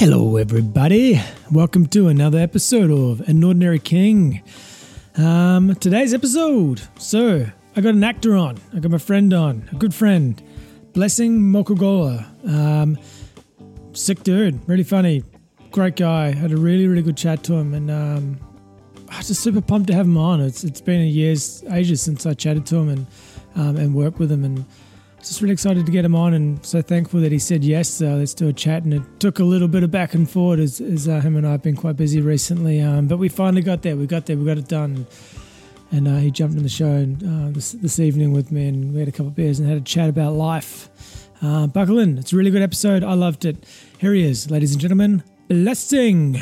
Hello, everybody. Welcome to another episode of An Ordinary King. Um, today's episode. So, I got an actor on. I got my friend on, a good friend, Blessing Mokgohloa. Um, sick dude, really funny, great guy. Had a really, really good chat to him, and um, I was just super pumped to have him on. It's it's been a year's ages since I chatted to him and um, and worked with him, and just really excited to get him on, and so thankful that he said yes. Uh, let's do a chat, and it took a little bit of back and forth as, as uh, him and I have been quite busy recently, um, but we finally got there. We got there. We got it done. And uh, he jumped in the show uh, this, this evening with me, and we had a couple of beers and had a chat about life. Uh, buckle in; it's a really good episode. I loved it. Here he is, ladies and gentlemen. Blessing.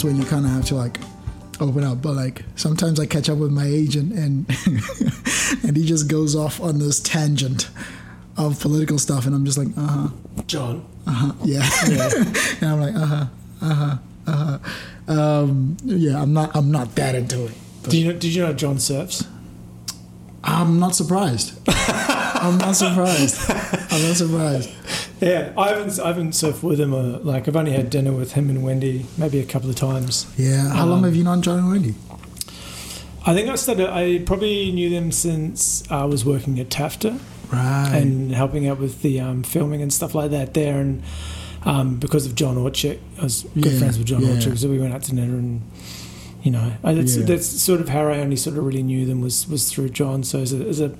That's when you kind of have to like open up. But like sometimes I catch up with my agent and and he just goes off on this tangent of political stuff, and I'm just like, uh huh, John. uh huh, yeah, and I'm like, uh huh, uh huh, uh huh. Um, yeah, I'm not, I'm not that into it. Did you know, did you know John surfs? I'm not surprised. I'm not surprised. I'm not surprised. Yeah, I haven't I haven't surfed with him. Uh, like I've only had dinner with him and Wendy maybe a couple of times. Yeah. How long Um, have you known John and Wendy? I think I started. I probably knew them since I was working at TAFTA Right. and helping out with the um, filming and stuff like that there. And um, because of John Orchik, I was good Yeah, friends with John yeah. Orchik, so we went out to dinner and. You know, that's, Yeah. that's sort of how I only sort of really knew them was was through John. So as a, there's a,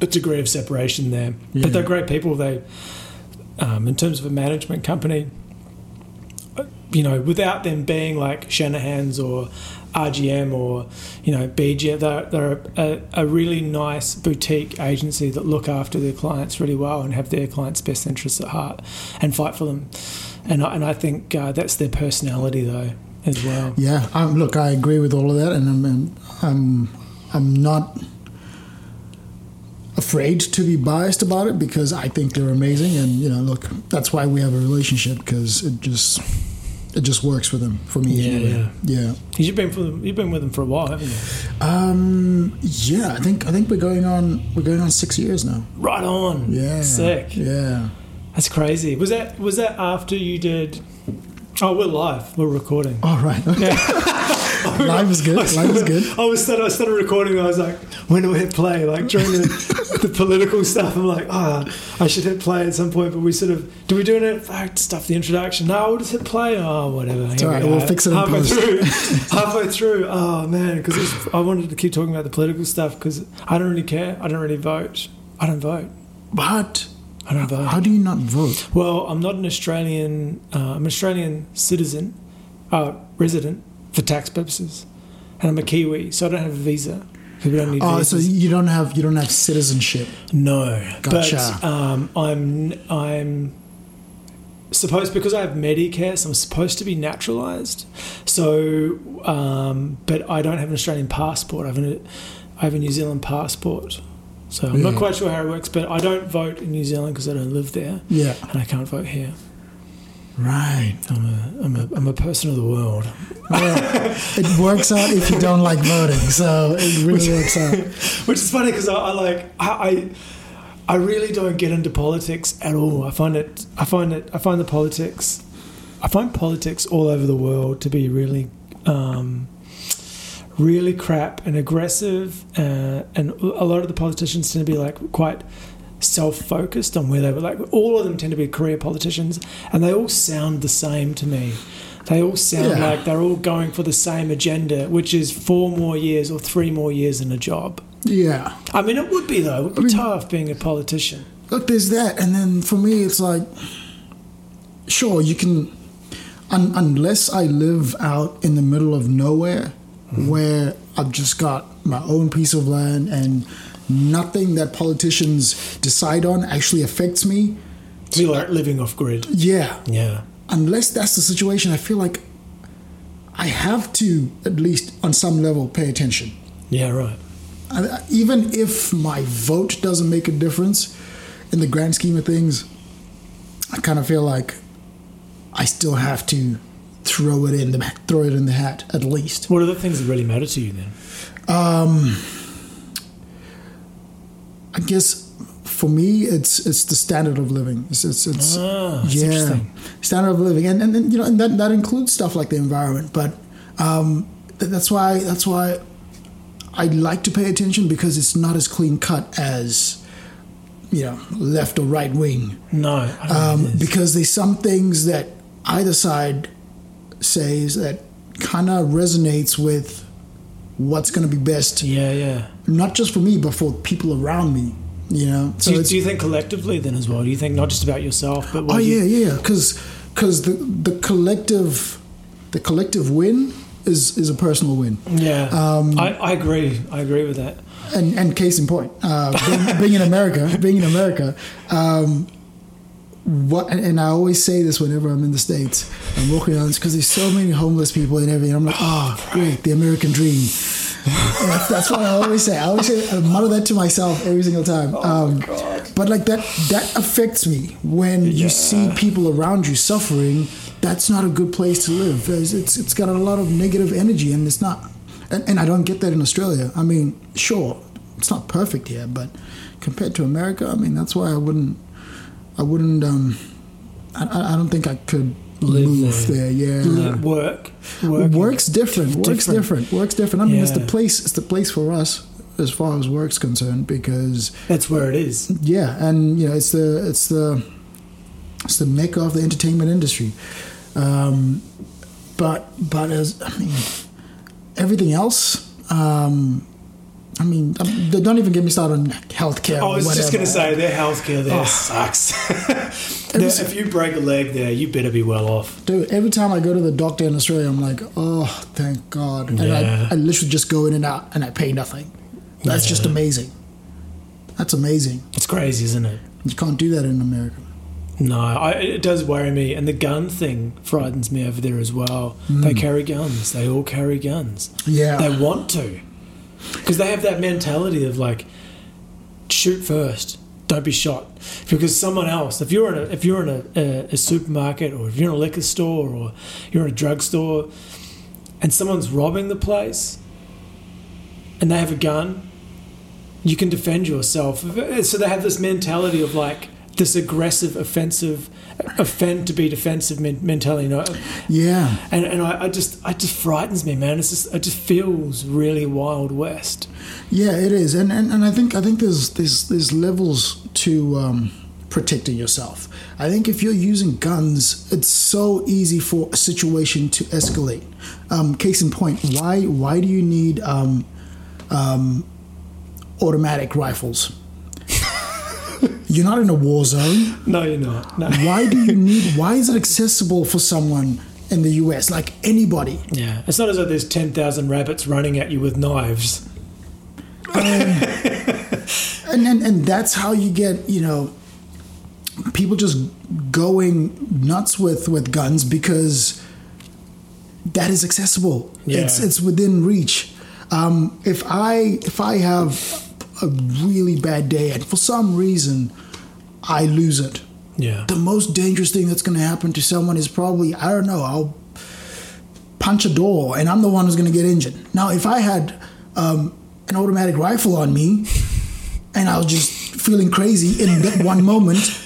a degree of separation there, Yeah. but they're great people. They, um, in terms of a management company, you know, without them being like Shanahan's or RGM or you know BG, they're, they're a, a really nice boutique agency that look after their clients really well and have their clients' best interests at heart and fight for them. And I, and I think uh, that's their personality though as well. Yeah, um, look, I agree with all of that, and I'm, I'm, I'm not afraid to be biased about it because I think they're amazing, and you know, look, that's why we have a relationship because it just, it just works for them for me. Yeah, anyway. yeah. You've been for them, you've been with them for a while, haven't you? Um, yeah, I think I think we're going on we're going on six years now. Right on. Yeah, Sick. Yeah, That's crazy. Was that was that after you did? Oh, we're live. We're recording. all right. Yeah. Life is good. Life is good. I was started, I started recording. I was like, when do we hit play? Like during the, the political stuff, I'm like, ah, I should hit play at some point. But we sort of do we do it? Fact stuff. The introduction. No, we'll just hit play. Oh, whatever. Here all right, we we'll fix it in halfway through. halfway through. Oh man, because I wanted to keep talking about the political stuff because I don't really care. I don't really vote. I don't vote. But I don't vote. how do you not vote? Well, I'm not an Australian. Uh, I'm an Australian citizen, uh, resident for tax purposes, and I'm a Kiwi, so I don't have a visa we don't need Oh, so you don't have you don't have citizenship. no, Gotcha. but um, I'm I'm supposed because I have Medicare, so I'm supposed to be naturalised. So, um, but I don't have an Australian passport. I have a I have a New Zealand passport. So I'm not quite sure how it works, but I don't vote in New Zealand because I don't live there, Yeah. and I can't vote here. Right. I'm a, I'm a, I'm a person of the world. Well, it works out if you don't like voting, so it really works out. Which is funny because I, I like, I, I, I really don't get into politics at all. I find it, I find it, I find the politics, I find politics all over the world to be really, um, really crap and aggressive. Uh, and a lot of the politicians tend to be like quite self-focused on where they were. Like all of them tend to be career politicians and they all sound the same to me. They all sound Yeah. like they're all going for the same agenda which is four more years or three more years in a job. Yeah. i mean it would be though. It would be I mean- tough being a politician. Look, there's that, and then for me, it's like, sure, you can, un- unless I live out in the middle of nowhere, mm-hmm. where I've just got my own piece of land and nothing that politicians decide on actually affects me. be like living off grid Yeah, yeah unless that's the situation, I feel like I have to at least on some level pay attention. yeah right I, even if my vote doesn't make a difference in the grand scheme of things, I kind of feel like I still have to throw it in the throw it in the hat at least. What are the things that really matter to you then? Um, I guess for me, it's it's the standard of living. It's it's, it's Ah, yeah, interesting. standard of living, and and, then, you know, and that that includes stuff like the environment. But um, th- that's why that's why I like to pay attention because it's not as clean cut as you know left or right wing. No, Um, because there's some things that either side says that kind of resonates with what's going to be best yeah, yeah. Not just for me, but for people around me. You know, so do, do you think collectively then as well? Do you think not just about yourself, but oh what you- yeah, yeah, because because the the collective the collective win is is a personal win, yeah? Um, I, I agree. I agree with that. and and case in point, uh, being, being in America, being in America. Um, what and, and I always say this whenever I'm in the states, I'm walking around because there's so many homeless people and everything. I'm like, oh, great, the American dream. That's, that's what I always say. I always say, I mutter that to myself every single time. um, But like that, that affects me when you see people around you suffering. That's not a good place to live. It's it's, it's got a lot of negative energy, and it's not. And, and I don't get that in Australia. I mean, sure, it's not perfect here, but compared to America, I mean, that's why I wouldn't. I wouldn't. Um, I I don't think I could Live move there. there. Yeah. L- Work, work. Work's different. Work's different. different. Work's different. I mean, it's the place. It's the place for us as far as work's concerned because That's where it is. yeah, and you know, it's the it's the it's the mecca of the entertainment industry. Um, but but as I mean, everything else. Um, I mean, don't even get me started on healthcare. Oh, I was just going to say their healthcare there Oh. sucks. There- if you break a leg there, you better be well off. Dude, every time I go to the doctor in Australia, I'm like, oh, thank God. And Yeah. I, I literally just go in and out and I pay nothing. That's just amazing. That's amazing. It's crazy, isn't it? You can't do that in America. No, I, it does worry me, and the gun thing frightens me over there as well. They hmm. carry guns. They all carry guns. Yeah. They want to, because they have that mentality of like, shoot first, don't be shot. Because someone else, if you're in a if you're in a, a, a supermarket or if you're in a liquor store or you're in a drugstore, and someone's robbing the place, and they have a gun, you can defend yourself. So they have this mentality of like this aggressive, offensive, offend to be defensive men- mentality. You know? yeah. And and I, I just it just frightens me, man. It's just it just feels really wild west. Yeah, it is. And, and and I think I think there's there's there's levels to um, protecting yourself. I think if you're using guns, it's so easy for a situation to escalate. Um, case in point, why why do you need um, um, automatic rifles? You're not in a war zone. No, you're not. No. Why do you need? Why is it accessible for someone in the U.S. like anybody? Yeah, it's not as though there's ten thousand rabbits running at you with knives. and, and and that's how you get you know people just going nuts with with guns because that is accessible Yeah. it's it's within reach um, if i if i have a really bad day and for some reason i lose it. Yeah. the most dangerous thing that's going to happen to someone is probably i don't know i'll punch a door and i'm the one who's going to get injured. Now if i had um, an automatic rifle on me and i was just feeling crazy in that one moment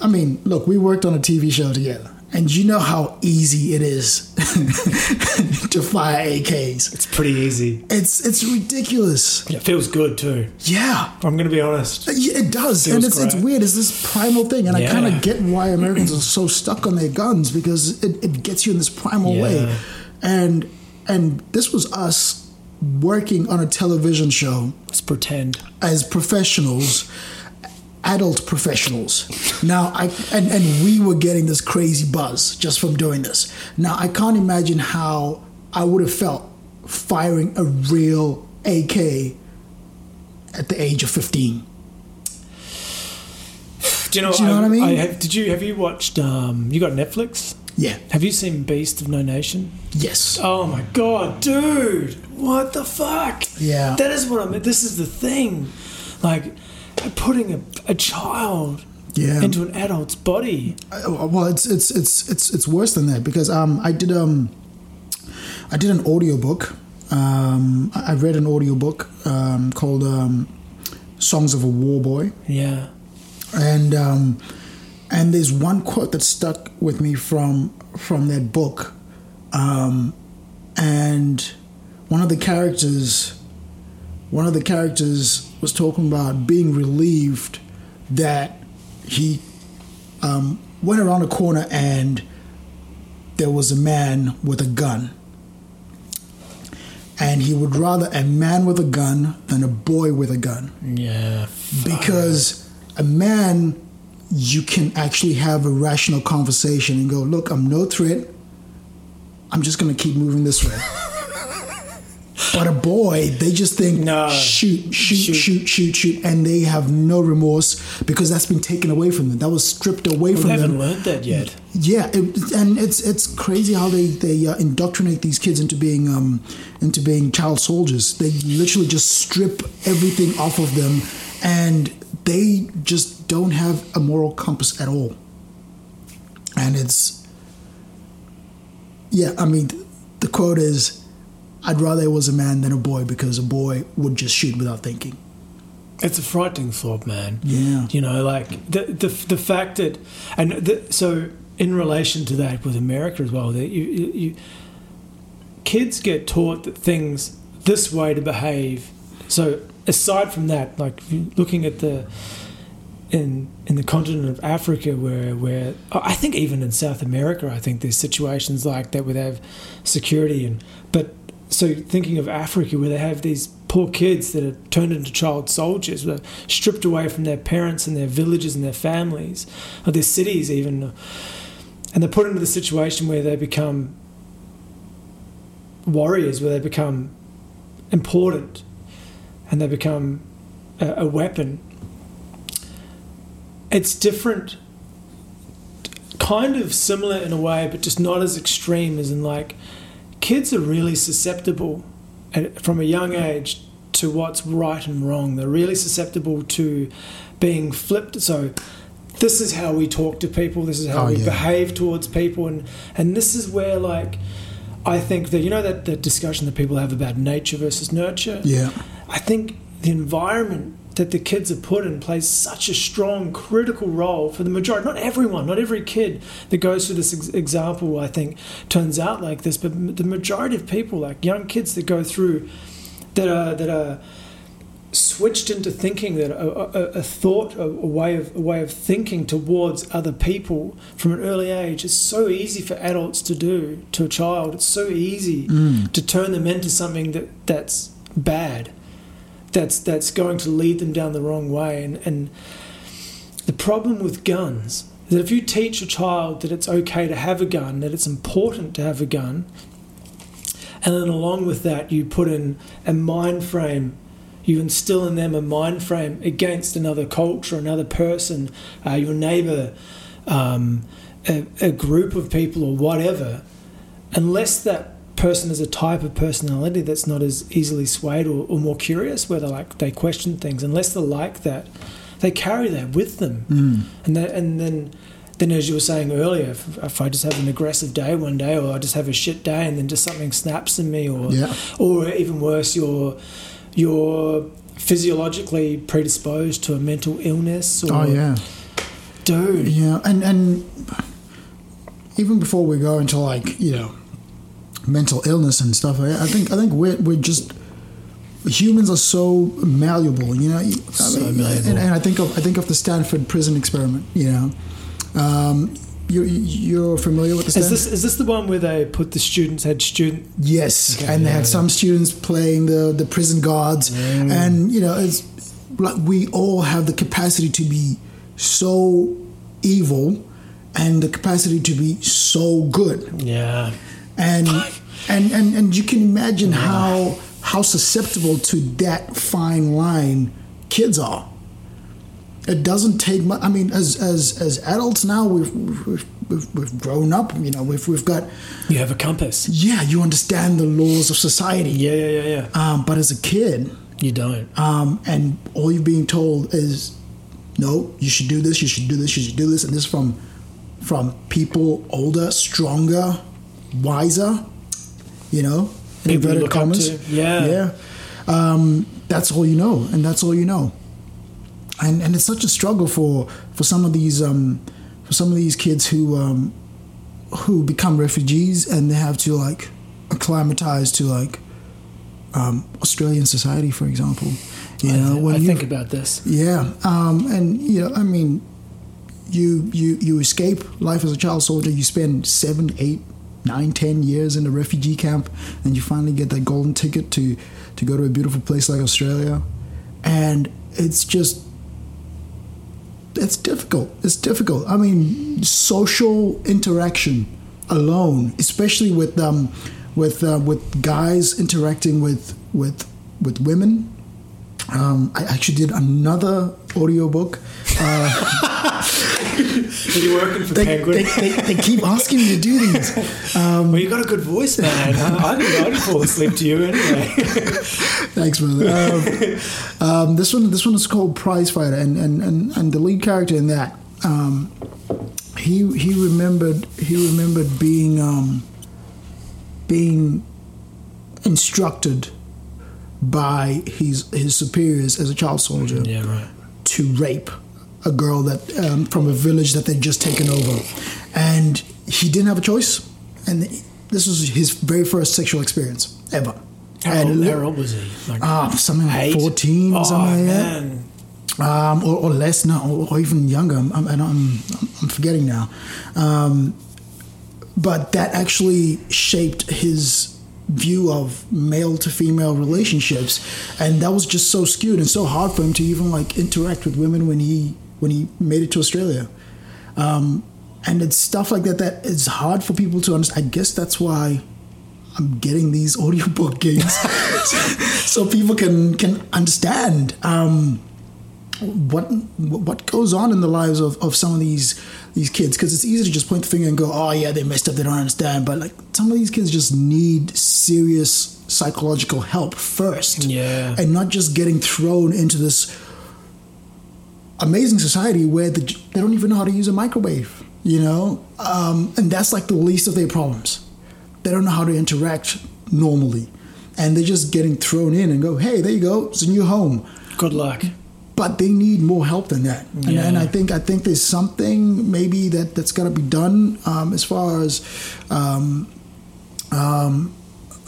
i mean look we worked on a tv show together and you know how easy it is to fire ak's It's pretty easy. it's it's ridiculous It feels good too. yeah I'm going to be honest. Uh, yeah, it does, Feels and it's, it's weird. It's this primal thing, and I kind of get why Americans are so stuck on their guns because it, it gets you in this primal way, and and this was us working on a television show Let's pretend. as professionals, adult professionals. Now I and and we were getting this crazy buzz just from doing this. Now I can't imagine how I would have felt firing a real AK at the age of fifteen. Do you know? Do you know what I mean? have, did you have you watched? Um, you got Netflix? Yeah. Have you seen Beast of No Nation? Yes. Oh my god, dude! What the fuck? Yeah. That is what I mean. This is the thing. Like, putting a, a child Yeah. into an adult's body. Well, it's it's it's it's it's worse than that because um I did um I did an audiobook. Um, I I read an audiobook um, called um, "Songs of a War Boy." Yeah. and um, and there's one quote that stuck with me from from that book, um, and one of the characters, one of the characters was talking about being relieved that he um, went around a corner and there was a man with a gun. And he would rather a man with a gun than a boy with a gun Yeah. because a man you can actually have a rational conversation and go look i'm no threat i'm just going to keep moving this way but a boy they just think No. shoot, shoot Shoot. shoot shoot shoot and they have no remorse because that's been taken away from them that was stripped away from them. They haven't learned that yet. yeah, it, and it's it's crazy how they they uh, indoctrinate these kids into being um into being child soldiers. They literally just strip everything off of them, and they just don't have a moral compass at all. And it's yeah, I mean, the quote is, "I'd rather it was a man than a boy because a boy would just shoot without thinking." It's a frightening thought, man. Yeah. You know, like the the, the fact that, and the, so in relation to that with America as well, that you, you, you kids get taught that things this way to behave. So aside from that, like looking at the in in the continent of Africa, where where oh, I think even in South America, I think there's situations like that where they have security and but so thinking of Africa where they have these poor kids that are turned into child soldiers, they're stripped away from their parents and their villages and their families, or their cities even, and they're put into the situation where they become warriors, where they become important, and they become a, a weapon. It's different, kind of similar in a way, but just not as extreme as in like kids are really susceptible at, from a young age to what's right and wrong. They're really susceptible to being flipped. So this is how we talk to people. This is how Oh, we yeah. behave towards people, and and this is where like I think that you know that that discussion that people have about nature versus nurture. Yeah, I think the environment that the kids are put in plays such a strong critical role for the majority not everyone not every kid that goes through this ex- example i think turns out like this but m- the majority of people like young kids that go through that are that are switched into thinking that a, a, a thought a, a way of a way of thinking towards other people from an early age is so easy for adults to do to a child. It's so easy mm. to turn them into something that that's bad that's that's going to lead them down the wrong way. And and the problem with guns is that if you teach a child that it's okay to have a gun that it's important to have a gun and then along with that you put in a mind frame you instill in them a mind frame against another culture another person uh, your neighbor um, a, a group of people or whatever unless that person is a type of personality that's not as easily swayed or, or more curious where they like they question things unless they're like that they carry that with them mm. and that and then then as you were saying earlier if, if i just have an aggressive day one day or i just have a shit day and then just something snaps in me or Yeah. or even worse you're you're physiologically predisposed to a mental illness or oh yeah. dude Yeah, and and even before we go into like you know mental illness and stuff, I, I think I think we're we're just humans are so malleable. You know, I mean, malleable. And, and I think of I think of the Stanford prison experiment. You know, um, you you're familiar with the is this is this the one where they put the students had student Yes, Okay, and they had yeah. some students playing the the prison guards, and you know, it's like we all have the capacity to be so evil, and the capacity to be so good, yeah and and and and you can imagine how how susceptible to that fine line kids are. It doesn't take much. I mean, as as as adults now, we've we've, we've, we've grown up. You know, we've we've got You have a compass. yeah. You understand the laws of society. Yeah, yeah, yeah, yeah. Um, but as a kid, You don't. um, and all you're being told is, no, you should do this, you should do this, you should do this, and this from from people older, stronger, wiser. You know, in People inverted commas. Yeah. yeah. Um, that's all you know, and that's all you know. And and it's such a struggle for for some of these um, for some of these kids who um, who become refugees and they have to like acclimatize to like um, Australian society, for example. You I, know, when I you think about this. yeah, um, and you know, I mean, you you you escape life as a child soldier. You spend seven, eight, nine, ten years in a refugee camp, and you finally get that golden ticket to to go to a beautiful place like Australia, and it's just it's difficult. It's difficult. I mean, social interaction alone, especially with um, with uh, with guys interacting with with with women. Um, I actually did another audiobook. Uh, Are you working for they, Penguin? they, they, they keep asking me to do these. well, you got a good voice, man. I think I'd fall asleep to you anyway. Thanks, brother. Um, um, this one, this one is called Prize Fighter, and and, and, and the lead character in that, um, he he remembered he remembered being um, being instructed by his his superiors as a child soldier yeah, right. to rape a girl that um, from a village that they'd just taken over, and he didn't have a choice, and this was his very first sexual experience ever. How, and old, how old was he? Like Ah, something like eight? 14 or oh, something like that. Um, or, or less now, or, or even younger. I'm, I'm, I'm, I'm forgetting now. Um, but that actually shaped his view of male to female relationships, and that was just so skewed and so hard for him to even like interact with women when he when he made it to Australia. Um, and it's stuff like that that is hard for people to understand. I guess that's why I'm getting these audiobook gigs so people can can understand um, what what goes on in the lives of, of some of these these kids because it's easy to just point the finger and go oh yeah they messed up they don't understand but like some of these kids just need serious psychological help first Yeah. and not just getting thrown into this amazing society where the, they don't even know how to use a microwave you know? Um, and that's like the least of their problems. They don't know how to interact normally. And they're just getting thrown in and go hey there you go. It's a new home. Good luck. but they need more help than that. And, Yeah. and i think i think there's something maybe that that's got to be done um, as far as um,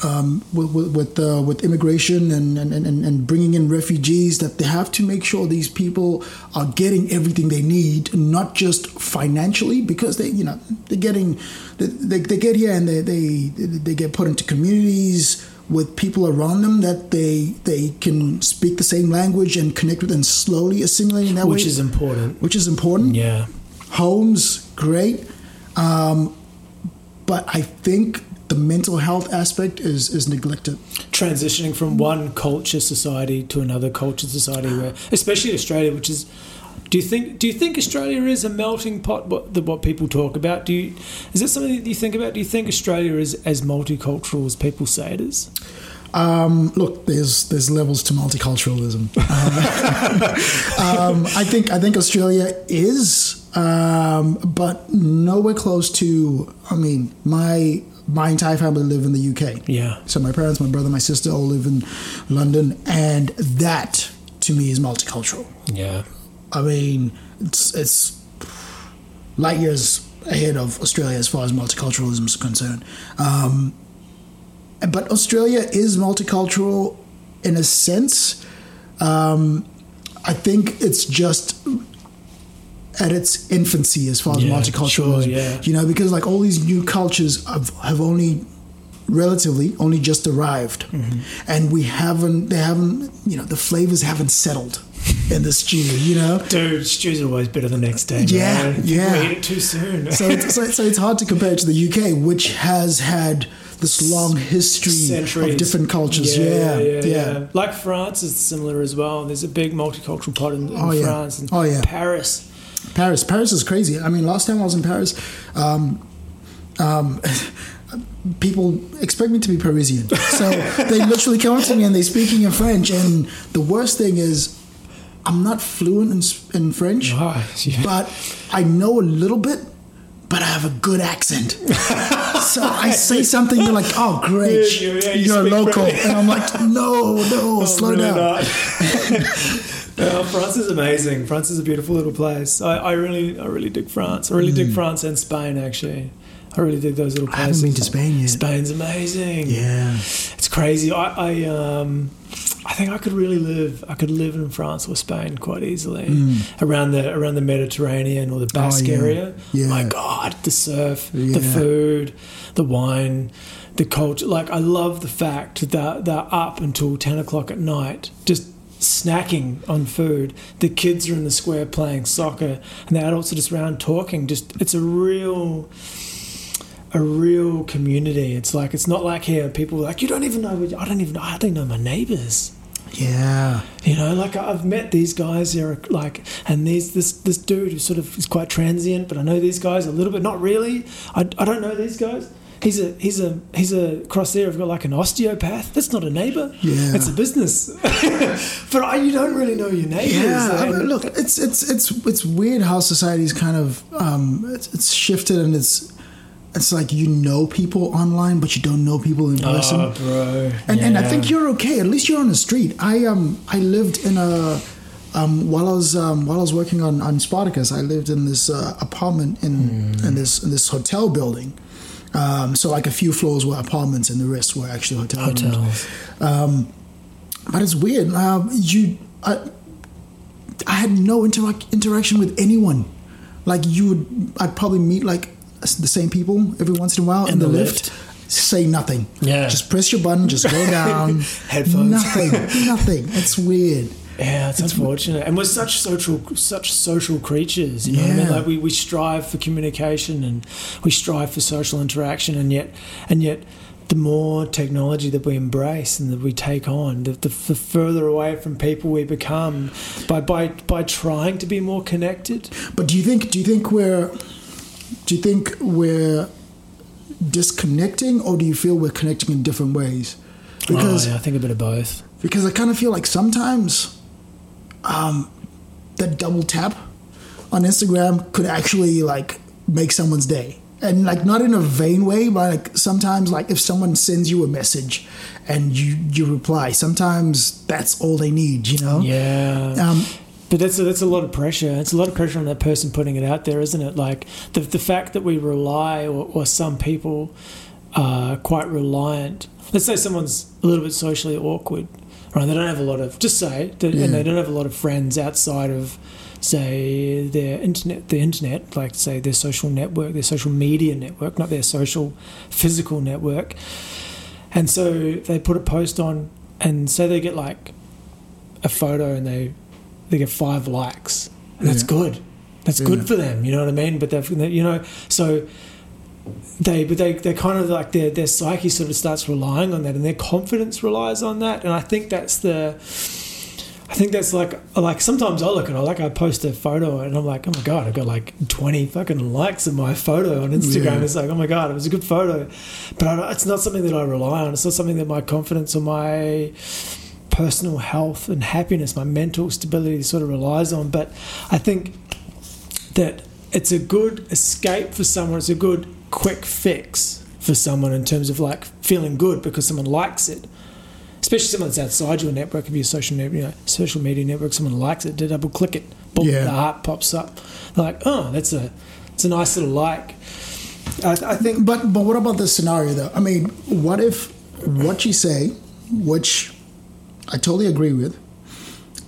um, with with with, uh, with immigration and, and, and, and bringing in refugees that they have to make sure these people are getting everything they need, not just financially, because they you know they're getting they, they, they get here and they, they they get put into communities with people around them that they they can speak the same language and connect with and slowly assimilating that Which way, is important. which is important Yeah. homes great um, but i think the mental health aspect is is neglected Transitioning from one culture society to another culture society, where, especially Australia, which is. Do you think? Do you think Australia is a melting pot? What the, what people talk about? Do you? Is that something that you think about? Do you think Australia is as multicultural as people say it is? um, look there's there's levels to multiculturalism um, i think i think australia is um, but nowhere close to i mean my my entire family live in the uk Yeah. So my parents, my brother, my sister all live in London, and that to me is multicultural. Yeah. I mean, it's it's light years ahead of Australia as far as multiculturalism is concerned. Um, but Australia is multicultural in a sense. Um, I think it's just at its infancy as far as Yeah, multiculturalism. sure, yeah. You know, because like all these new cultures have, have only relatively only just arrived Mm-hmm. and we haven't they haven't you know the flavors haven't settled in the stew you know Dude, stew's are always better the next day. Yeah, man. Yeah. it too soon. so, it's, so, so it's hard to compare it to the UK, which has had this long history Centuries. of different cultures. Yeah, yeah, yeah. Like France is similar as well. There's a big multicultural pot in, in Oh, yeah. France and Oh, yeah. Paris. Paris. Paris is crazy. I mean, last time I was in Paris, um, um, people expect me to be Parisian. So they literally come up to me and they're speaking in French. And the worst thing is, I'm not fluent in, in French, Oh, yeah. but I know a little bit. But I have a good accent, so I say something. They're like, "Oh, great, Yeah, yeah, you you're a local," French. and I'm like, "No, no, slow really down." Uh, France is amazing. France is a beautiful little place. I, I really, I really dig France. I really dig France and Spain. Actually, I really dig those little Hmm. I haven't been to Spain yet. Spain's amazing. Yeah, it's crazy. I, I, um, I think I could really live. I could live in France or Spain quite easily around the around the Mediterranean or the Basque Hmm. Oh, yeah. area. Yeah. My God, the surf, the food, the wine, the culture. Like I love the fact that they're up until ten o'clock at night, just snacking on food. The kids are in the square playing soccer, and the adults are just around talking. Just it's a real a real community. It's like it's not like here. People like you don't even know. I don't even. know I don't know my neighbors. yeah. You know, like I've met these guys here, like, and these this this dude who sort of is quite transient, but I know these guys a little bit. Not really. I, I don't know these guys. He's a he's a he's a across there. I've got like an osteopath. That's not a neighbor. Yeah. it's a business. but I, you don't really know your neighbors. Yeah, I mean, look, it's it's it's it's weird how society's kind of um, it's, it's shifted and it's it's like you know people online, but you don't know people in person. Oh, bro. and and I think you're okay. At least you're on the street. I um I lived in a um while I was um while I was working on on Spartacus, I lived in this uh, apartment in Hmm. in this in this hotel building. Um, so like a few floors were apartments and the rest were actually hotel rooms. hotels. But it's weird. Um, you, I, I had no interac- interaction with anyone. Like you would, I'd probably meet like the same people every once in a while in, In the, the lift. Say nothing. Yeah. Just press your button. Just go down. Headphones. Nothing. Nothing. It's weird. Yeah, it's, unfortunate, and we're such social, such social creatures. You know what I mean? Like we, we strive for communication and we strive for social interaction, and yet, and yet, the more technology that we embrace and that we take on, the, the, the further away from people we become by by by trying to be more connected. But do you think? Do you think we're? Do you think we're disconnecting, or do you feel we're connecting in different ways? Oh, because oh, yeah, I think a bit of both. because I kind of feel like sometimes um, that double tap on Instagram could actually like make someone's day. And like not in a vain way, but like sometimes like if someone sends you a message and you you reply, sometimes that's all they need, you know? Yeah. Um, But that's a, that's a lot of pressure. It's a lot of pressure on that person putting it out there, isn't it? Like the the fact that we rely, or, or some people are quite reliant. Let's say someone's a little bit socially awkward, right? They don't have a lot of just say, Yeah. and they don't have a lot of friends outside of say their internet, the internet, like say their social network, their social media network, not their social physical network. And so they put a post on, and say they get like a photo and they they get five likes, and that's good. That's Yeah. good for them. You know what I mean? But they've you know so they but they they kind of like their their psyche sort of starts relying on that, and their confidence relies on that. And I think that's the. I think that's like like sometimes I look at it like I post a photo and I'm like oh my god I've got like 20 fucking likes on my photo on Instagram Yeah. it's like oh my god it was a good photo but I, it's not something that I rely on it's not something that my confidence or my personal health and happiness, my mental stability sort of relies on. But I think that it's a good escape for someone, it's a good quick fix for someone in terms of like feeling good because someone likes it. Especially someone that's outside your network, if you're social, net, you know, social media network, someone likes it, to double click it, boom, Yeah. the heart pops up. They're like, oh, that's a, it's a nice little like. I, I think But but what about this scenario though? I mean, what if what you say, which I totally agree with,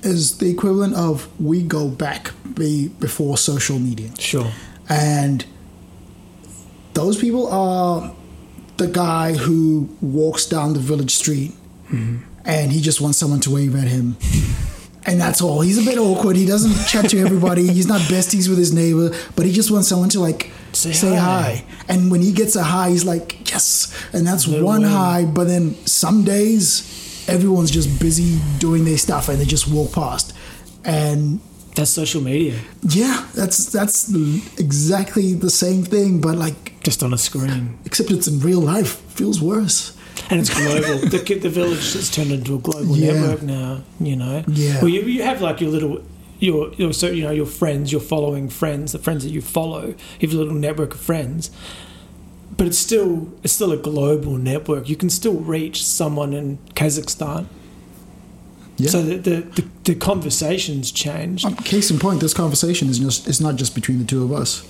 is the equivalent of we go back be before social media. sure, And those people are the guy who walks down the village street mm-hmm. and he just wants someone to wave at him. And that's all. He's a bit awkward. He doesn't chat to everybody. He's not besties with his neighbor, but he just wants someone to like Say say, hi. hi. And when he gets a high, he's like, yes. And that's one win. high. But then some days, everyone's just busy doing their stuff and they just walk past. And That's social media, Yeah, that's that's exactly the same thing, but like just on a screen. except it's in real life. Feels worse. And it's global. the, the village has turned into a global Yeah. network now. You know. Yeah. Well, you, you have like your little. Your, your so you know your friends, your following friends, the friends that you follow. You have a little network of friends, but it's still it's still a global network. You can still reach someone in Kazakhstan. Yeah. So the the, the, the conversations change. Um, Case in point, this conversation is just it's not just between the two of us.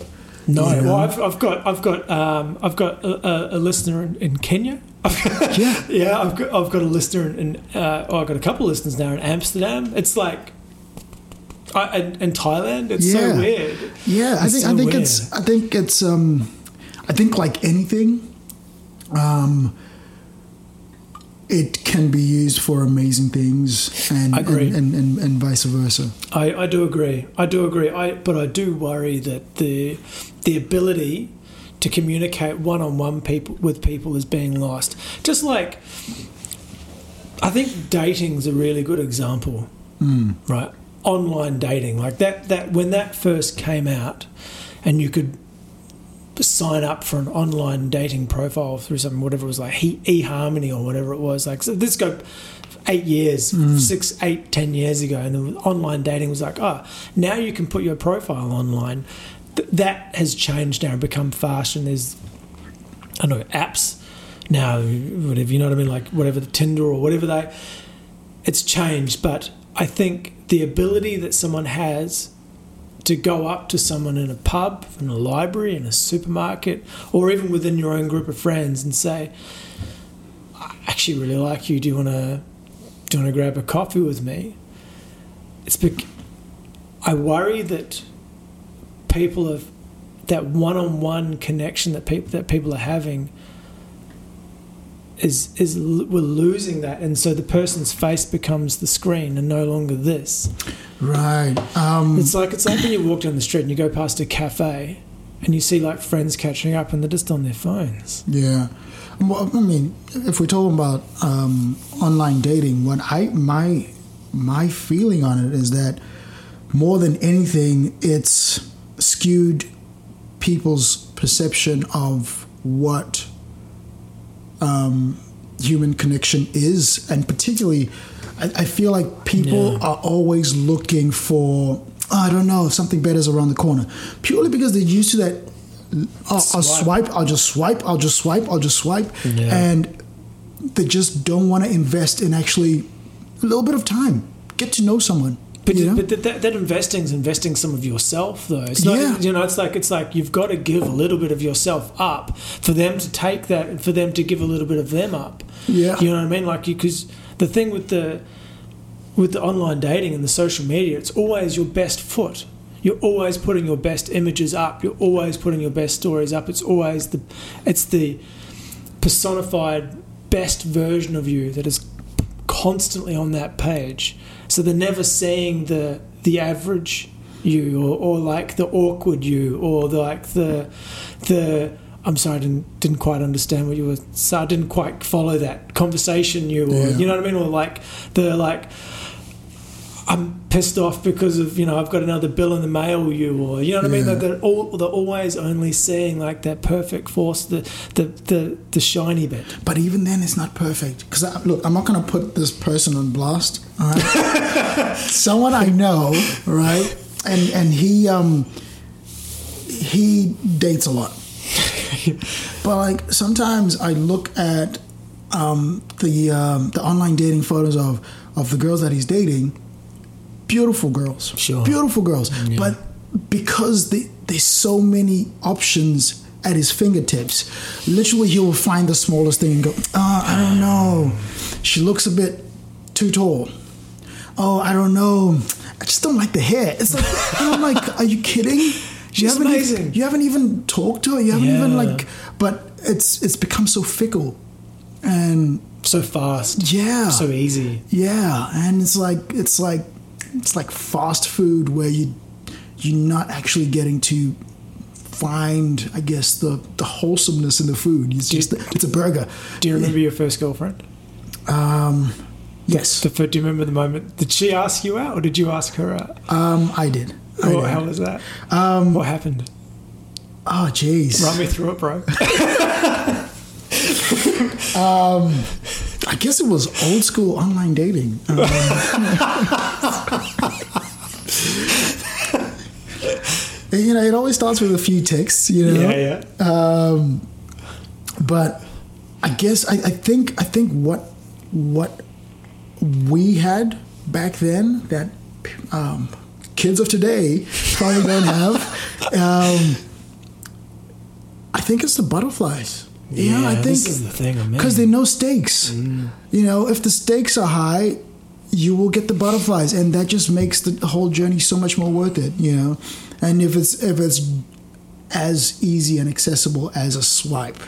No, know? well, I've, I've got I've got um, I've got a, a, listener in, in Kenya. Yeah. yeah, I've got I've got a listener in. Uh, oh, I've got a couple of listeners now in Amsterdam. It's like. I, and, and Thailand, it's Yeah. so weird. Yeah, I think so I think weird. it's I think it's um I think like anything, um it can be used for amazing things and. And, and, and, and vice versa. I, I do agree. I do agree. I but I do worry that the the ability to communicate one on one people with people is being lost. Just like I think dating's a really good example. Hmm. Right? Online dating. Like that that when that first came out and you could sign up for an online dating profile through something, whatever it was like eHarmony or whatever it was. Like so this go eight years, hmm. six, eight, ten years ago, and the online dating was like, oh, now you can put your profile online. Th- that has changed now and become fast, and there's I don't know apps now, whatever you know what I mean, like whatever the Tinder or whatever they. It's changed, but I think the ability that someone has to go up to someone in a pub, in a library, in a supermarket, or even within your own group of friends and say, I actually really like you. Do you want to do you want to grab a coffee with me? It's I worry that people have that one-on-one connection that people that people are having is is we're losing that, and so the person's face becomes the screen and no longer this. Right. Um It's like it's like when you walk down the street and you go past a cafe and you see like friends catching up and they're just on their phones. Yeah. Well, I mean, if we're talking about um, online dating, what I my my feeling on it is that more than anything, it's skewed people's perception of what um, human connection is, and particularly, I, I feel like people Yeah. are always looking for. "Oh, I don't know if something better is around the corner, purely because they're used to that. I'll, I'll Swipe. swipe. I'll just swipe. I'll just swipe. I'll just swipe, Yeah. and they just don't want to invest in actually a little bit of time, get to know someone. But, know? but that, that, that investing is investing some of yourself, though. It's not, Yeah. you know, it's like it's like you've got to give a little bit of yourself up for them to take that, and for them to give a little bit of them up. Yeah. you know what I mean. Like, because the thing with the with the online dating and the social media, it's always your best foot. You're always putting your best images up. You're always putting your best stories up. It's always the, it's the personified best version of you that is constantly on that page. So they're never seeing the the average you or, or like the awkward you or the, like the the I'm sorry, I didn't didn't quite understand what you were so I didn't quite follow that conversation you or Yeah. you know what I mean? Or like the like I'm pissed off because of you know I've got another bill in the mail you or you know what I mean Yeah. That they're all they're always only seeing like that perfect force the the the, the shiny bit But even then, it's not perfect. Because look, I'm not going to put this person on blast. All right? Someone I know, right? And and he um he dates a lot. but like sometimes I look at um, the um, the online dating photos of of the girls that he's dating. Beautiful girls, Sure. beautiful girls. Yeah. But because the, there's so many options at his fingertips, literally he will find the smallest thing and go, "Oh, I don't know. She looks a bit too tall. Oh, I don't know. I just don't like the hair. It's like, I'm like, are you kidding? You She's haven't amazing. Even, you haven't even talked to her. You haven't even like. But it's it's become so fickle, and so fast yeah, so easy yeah, and it's like it's like it's like fast food where you you're not actually getting to find, I guess, the the wholesomeness in the food. It's just it's a burger. do you remember your first girlfriend Um, Yes. The, fir- do you remember the moment? Did she ask you out or did you ask her out? Um, I did. I did. how was that? Um, What happened? oh, jeez. Run me through it, bro. I guess it was old school online dating. Um, you know, it always starts with a few texts. You know. yeah, yeah. Um, but I guess I, I think I think what what we had back then that um, kids of today probably don't have. Um, I think it's the butterflies. Yeah, I think is the thing. because there are no stakes. You know, if the stakes are high, you will get the butterflies, and that just makes the whole journey so much more worth it. You know, and if it's if it's as easy and accessible as a swipe,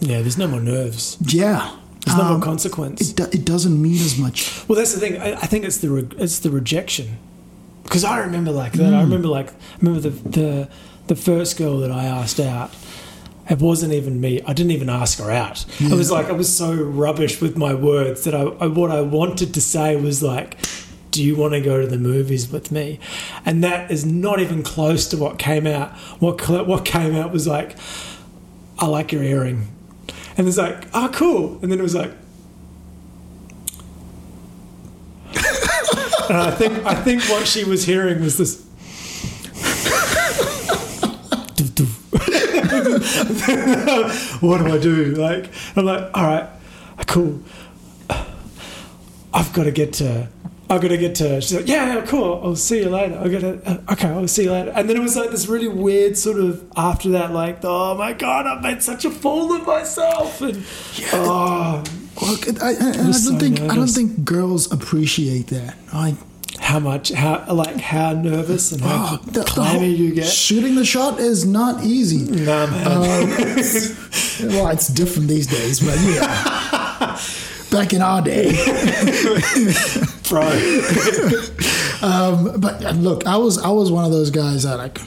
yeah, there's no more nerves. yeah, There's no um, more consequence. it do, it doesn't mean as much. Well, that's the thing. I, I think it's the re- it's the rejection. Because I remember like that. I remember like I remember the the the first girl that I asked out. It wasn't even me. I didn't even ask her out. It was like I was so rubbish with my words that I, I what I wanted to say was like, "Do you want to go to the movies with me?" And that is not even close to what came out. What what came out was like, "I like your earring," and it's like, "Oh, cool." And then it was like, And I think I think what she was hearing was this. what do I do? Like I'm like, all right, cool. I've got to get to. I've got to get to. She's like, yeah, yeah, cool. I'll see you later. I got to. Uh, okay, I'll see you later. And then it was like this really weird sort of after that, like, oh my god, I've made such a fool of myself, and oh, Well, I, I, I don't so think I don't think girls appreciate that. Like, how much, how like how nervous and how oh, the- the clammy whole- you get. Shooting the shot is not easy. Nah, man. Um, well, it's different these days, but yeah. Back in our day, bro. um, but uh, look, I was I was one of those guys that like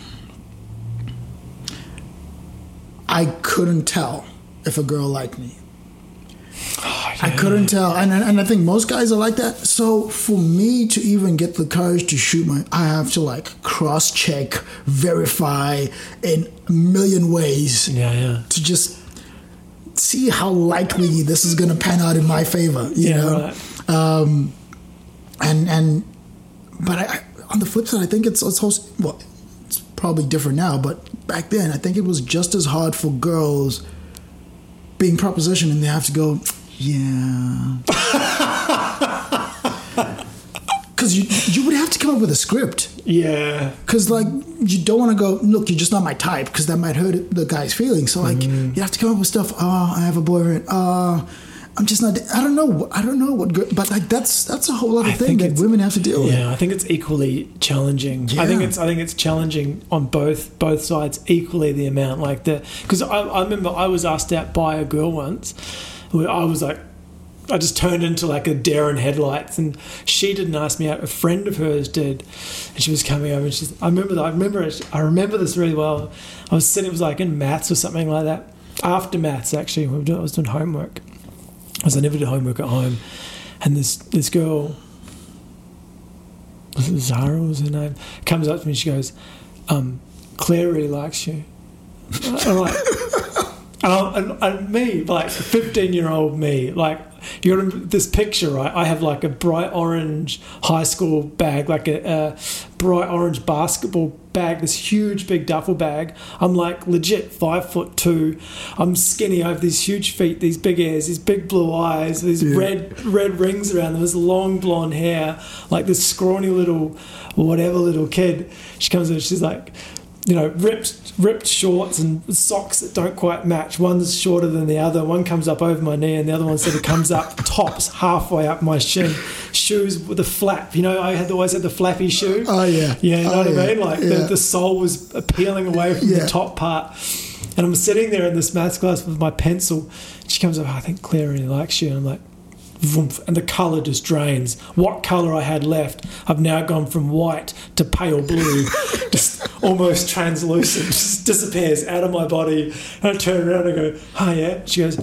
I couldn't tell if a girl liked me. I couldn't tell, and and I think most guys are like that. So for me to even get the courage to shoot my, I have to like cross check, verify in a million ways Yeah, yeah. to just see how likely this is going to pan out in my favor. You Yeah, know, right. um, and and but I, I, on the flip side, I think it's it's also well, it's probably different now, but back then I think it was just as hard for girls being propositioned and they have to go, yeah. Because you you would have to come up with a script. Yeah. Because like you don't want to go look, you're just not my type because that might hurt the guy's feelings. So like Mm-hmm. you have to come up with stuff. Oh, I have a boyfriend. Uh, I'm just not. I don't know. I don't know what. But like that's that's a whole other I thing that women have to deal with. Yeah, I think it's equally challenging. I think it's I think it's challenging on both both sides equally the amount like the because I, I remember I was asked out by a girl once where I was like I just turned into like a dare in headlights and she didn't ask me out a friend of hers did and she was coming over and she's I remember that I remember it I remember this really well I was sitting it was like in maths or something like that after maths actually we were doing- I was doing homework because I never did homework at home and this this girl was it Zara was her name, comes up to me she goes, um, Claire really likes you. I'm like, and, I, and, and me, like 15 year old me, like, you got this picture, right? I have like a bright orange high school bag, like a, a bright orange basketball bag, this huge big duffel bag. I'm like legit five foot two. I'm skinny. I have these huge feet, these big ears, these big blue eyes, these Yeah. red red rings around them, this long blonde hair, like this scrawny little whatever little kid. She comes in, she's like, you know, ripped ripped shorts and socks that don't quite match. One's shorter than the other. One comes up over my knee, and the other one sort of comes up tops halfway up my shin. Shoes with a flap. You know, I had always had the flappy shoe. Oh yeah. Yeah, you know oh, what yeah. I mean? Like the, yeah. the sole was peeling away from Yeah. the top part. And I'm sitting there in this maths class with my pencil. She comes up, "Oh, I think Claire really likes you. And I'm like, vroom, and the colour just drains. What colour I had left, I've now gone from white to pale blue, just almost translucent, just disappears out of my body. And I turn around and go, oh yeah. She goes,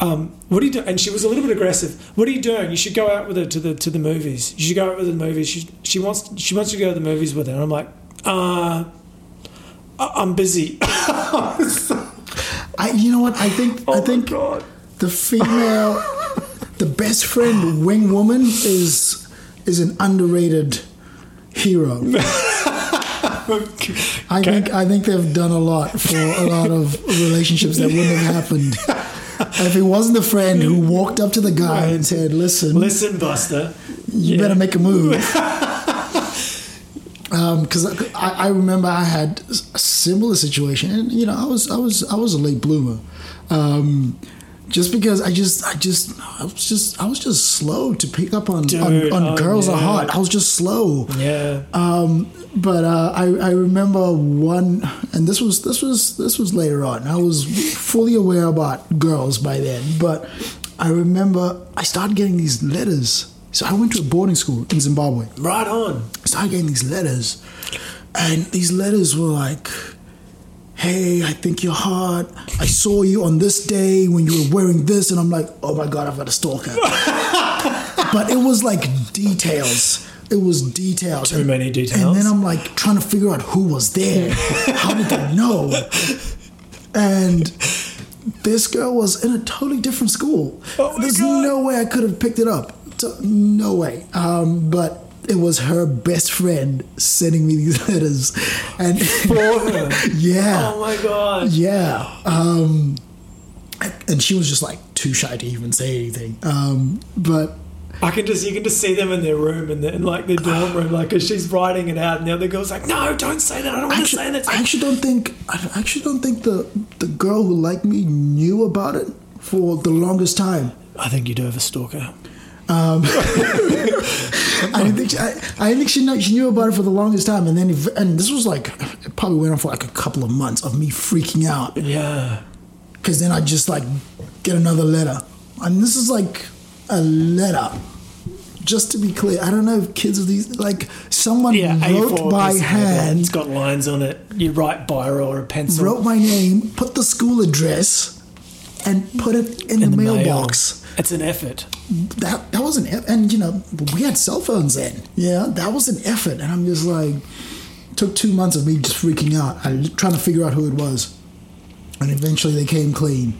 um, what are you doing? And she was a little bit aggressive. What are you doing? You should go out with her to the to the movies. You should go out with her to the movies. She, she wants she wants to go to the movies with her. And I'm like, uh, I- I'm busy. I, you know what? I think Oh I think God. the female, the best friend wing woman is is an underrated hero. I think I think they've done a lot for a lot of relationships that wouldn't have happened. if it wasn't the friend who walked up to the guy and said, "Listen, Listen, Buster. you Yeah. better make a move." Because I, I remember I had a similar situation, and you know, I was I was I was a late bloomer. Um, just because I just I just I was just I was just slow to pick up on Dude, on, on oh, girls are hot. I was just slow. Yeah. Um, but uh, I, I remember one, and this was this was this was later on. I was fully aware about girls by then, but I remember I started getting these letters. So I went to a boarding school in Zimbabwe. right on. I started getting these letters, and these letters were like, "Hey, I think you're hot. I saw you on this day when you were wearing this," and I'm like, "Oh my god, I've got a stalker." but it was like details. It was details. Too many details. And then I'm like trying to figure out who was there. How did they know? And this girl was in a totally different school. Oh There's God. no way I could have picked it up. No way. Um, but it was her best friend sending me these letters. And For her. yeah. Oh my god. Yeah. Um, and she was just like too shy to even say anything. Um, but I can just you can just see them in their room and in like their dorm room, like as she's writing it out, and the other girl's like, "No, don't say that. I don't want to say that." I actually don't think I actually don't think the the girl who liked me knew about it for the longest time. I think you do have a stalker. Um, I didn't think she, I, I think she knew, she knew about it for the longest time, and then and this was like it probably went on for like a couple of months of me freaking out Yeah. because then I just like get another letter, and this is like a letter. Just to be clear, I don't know if kids of these like someone Yeah. wrote A4 by piece of paper. hand, It's got lines on it. You write biro or a pencil. wrote my name, put the school address, and put it in, in the, mail. mailbox. It's an effort. that that was an eff- and you know we had cell phones then. Yeah that was an effort and i'm just like took two months of me just freaking out I trying to figure out who it was. And eventually they came clean.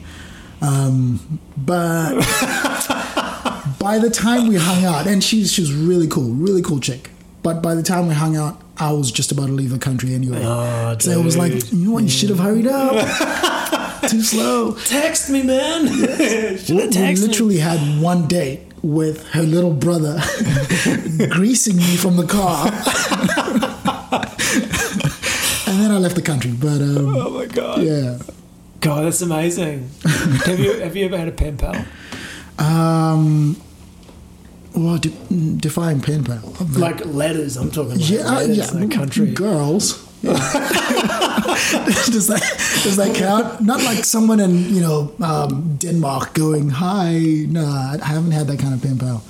Um, but by the time we hung out and she's she's really cool really cool chick. But by the time we hung out i was just about to leave the country anyway. Oh, so it was like you know what you should have hurried up too slow Text me, man. Should we have texted me? literally had one date with her little brother greasing me from the car. and then I left the country. But um, Oh my god. yeah. God, that's amazing. have you have you ever had a pen pal? Um, well, de- define pen pal. Like letters, I'm talking like yeah, uh, letters yeah. country. Girls. Yeah. does that does that count? Not like someone in you know um, Denmark going hi. No, I haven't had that kind of pen pal.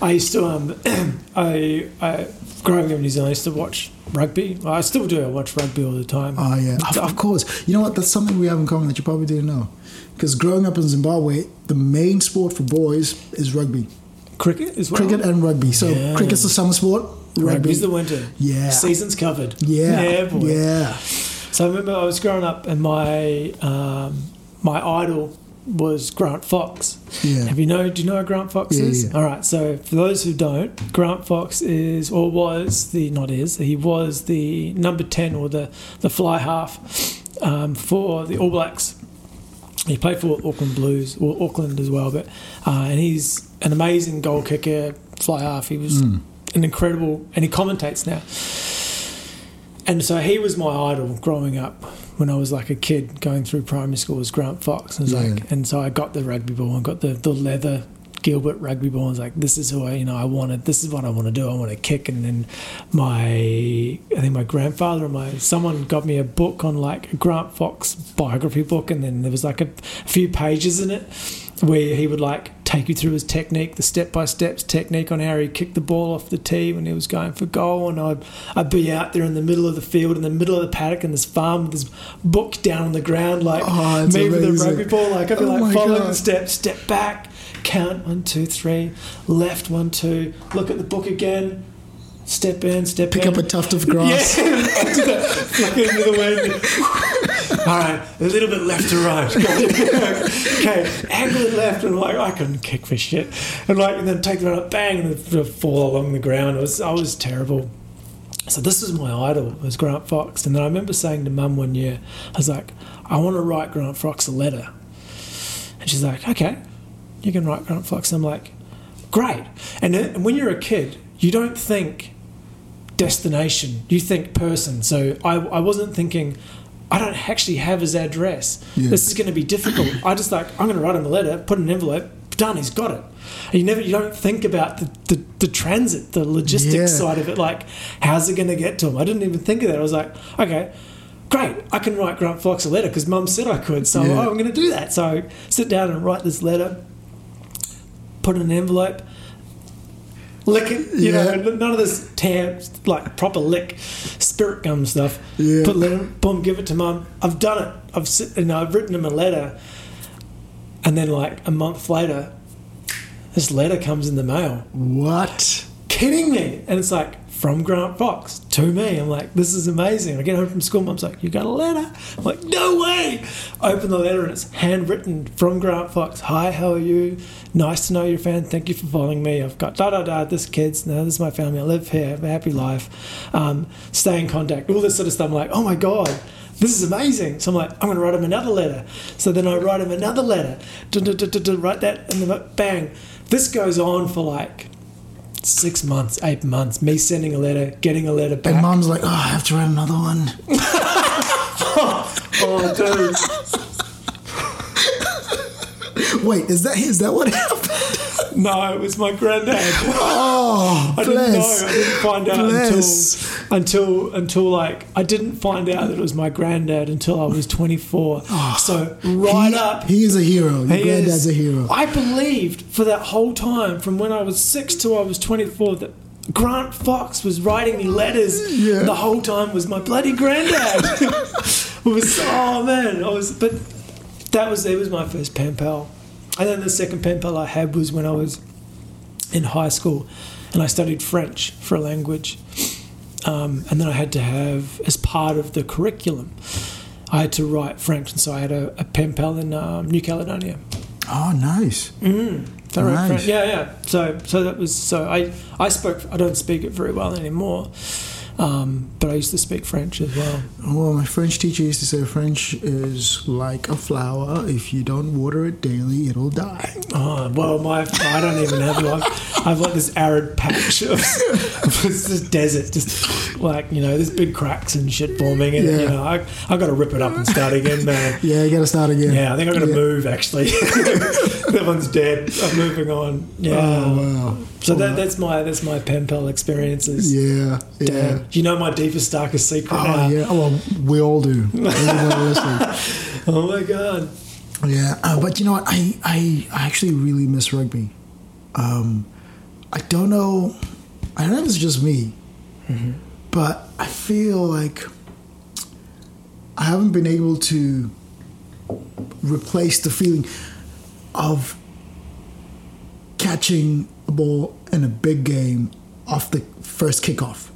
I used to um I I growing up in New Zealand I used to watch rugby. I still do, I watch rugby all the time. Oh yeah, of, of course. You know what? That's something we have in common that you probably didn't know. Because growing up in Zimbabwe, the main sport for boys is rugby, Cricket as well. cricket and rugby. So Yeah. cricket's the summer sport. Rugby. Rugby's the winter. Yeah. Season's covered. yeah, Yeah, boy. yeah. So I remember I was growing up and my um, my idol was Grant Fox. Yeah. Have you know? Do you know who Grant Fox Yeah, is? yeah. All right. So for those who don't, Grant Fox is or was the not is he was the number ten or the the fly half um, for the All Blacks. He played for Auckland Blues or Auckland as well, but uh, and he's an amazing goal kicker, fly half. He was Mm. An incredible, and he commentates now. And so he was my idol growing up when I was like a kid going through primary school was Grant Fox. And, Yeah. like, and so I got the rugby ball and got the, the leather Gilbert rugby ball. I was like, this is who I, you know, I wanted, this is what I want to do. I want to kick. And then my, I think my grandfather and my, someone got me a book on like a Grant Fox biography book. And then there was like a, few pages in it where he would like take you through his technique, the step by steps technique on how he kicked the ball off the tee when he was going for goal. And I'd, I'd be out there in the middle of the field, in the middle of the paddock in this farm with this book down on the ground, like Oh, me with a rugby ball. Like I'd be Oh like following God. the steps, step back, count one, two, three, left one, two, look at the book again. Step in, step in. Pick in. up a tuft of grass. Yeah, do that. Flick it into the wind. All right, a little bit left to right. okay, angle it left, and like I couldn't kick for shit, and like and then take the up, bang, and then fall along the ground. It was I was terrible. So this was my idol, was Grant Fox, and then I remember saying to Mum one year, I was like, I want to write Grant Fox a letter, and she's like, Okay, you can write Grant Fox. And I'm like, Great. And, then, and when you're a kid, you don't think destination, you think person. So I, I wasn't thinking, I don't actually have his address. Yeah. This is going to be difficult. I just like, I'm going to write him a letter, put an envelope, done, he's got it. And you never, you don't think about the, the, the transit, the logistics Yeah. side of it. Like, how's it going to get to him? I didn't even think of that. I was like, okay, great, I can write Grant Fox a letter because mum said I could. So Yeah. oh, I'm going to do that. So I sit down and write this letter, put in an envelope, lick it, you Yeah. know, none of this tam, like proper lick, spirit gum stuff. Yeah. Put letter, boom, give it to mum. I've done it. I've sit, you know, I've written him a letter, and then like a month later, this letter comes in the mail. What? Kidding me? And it's like from Grant Fox to me. I'm like, this is amazing. I get home from school. Mum's like, you got a letter? I'm like, no way. Open the letter and it's handwritten from Grant Fox. Hi, how are you? Nice to know you're a fan. Thank you for following me. I've got da da da. This kids. No, this is my family. I live here. Have a happy life. Um, stay in contact. All this sort of stuff. I'm like, oh my god. This is amazing. So I'm like, I'm going to write him another letter. So then I write him another letter. Write that, and then bang. This goes on for like six months, eight months. Me sending a letter, getting a letter back. And mom's like, oh, I have to write another one. oh, dude. Wait, is that is that what happened? No, it was my granddad. Oh, I didn't know. I didn't find out Bless. until until until like I didn't find out that it was my granddad until I was 24. so right he, up. He is a hero. Your He granddad's is- a hero. I believed for that whole time, from when I was six till I was 24, that Grant Fox was writing me letters. Yeah. The whole time was my bloody granddad. it was oh man, I was but that was it was my first pen pal, and then the second pen pal I had was when I was in high school, and I studied French for a language, um, and then I had to have as part of the curriculum. I had to write French, and so I had a, a pen pal in um, New Caledonia. Oh, nice. I Nice. French. Yeah, yeah. So, so that was so. I I spoke. I don't speak it very well anymore, um, but I used to speak French as well. Well, my French teacher used to say French is like a flower. If you don't water it daily, it'll die. Oh, well, my I don't even have like I have got this arid patch of it's this desert, just like you know, there's big cracks and shit forming, and Yeah. you know, I I got to rip it up and start again, man. Yeah, you gotta start again. Yeah, I think I got to Yeah. move actually. that one's dead. I'm moving on. Yeah. Oh, wow. So that, that's my that's my pen pal experiences. Yeah, yeah. Damn. You know my deepest darkest secret Oh, now. yeah. Oh, well, we all do. Oh my god. Yeah, uh, but you know what? I, I I actually really miss rugby. Um, I don't know. I don't know if it's just me, but I feel like I haven't been able to replace the feeling of catching a ball in a big game off the first kickoff.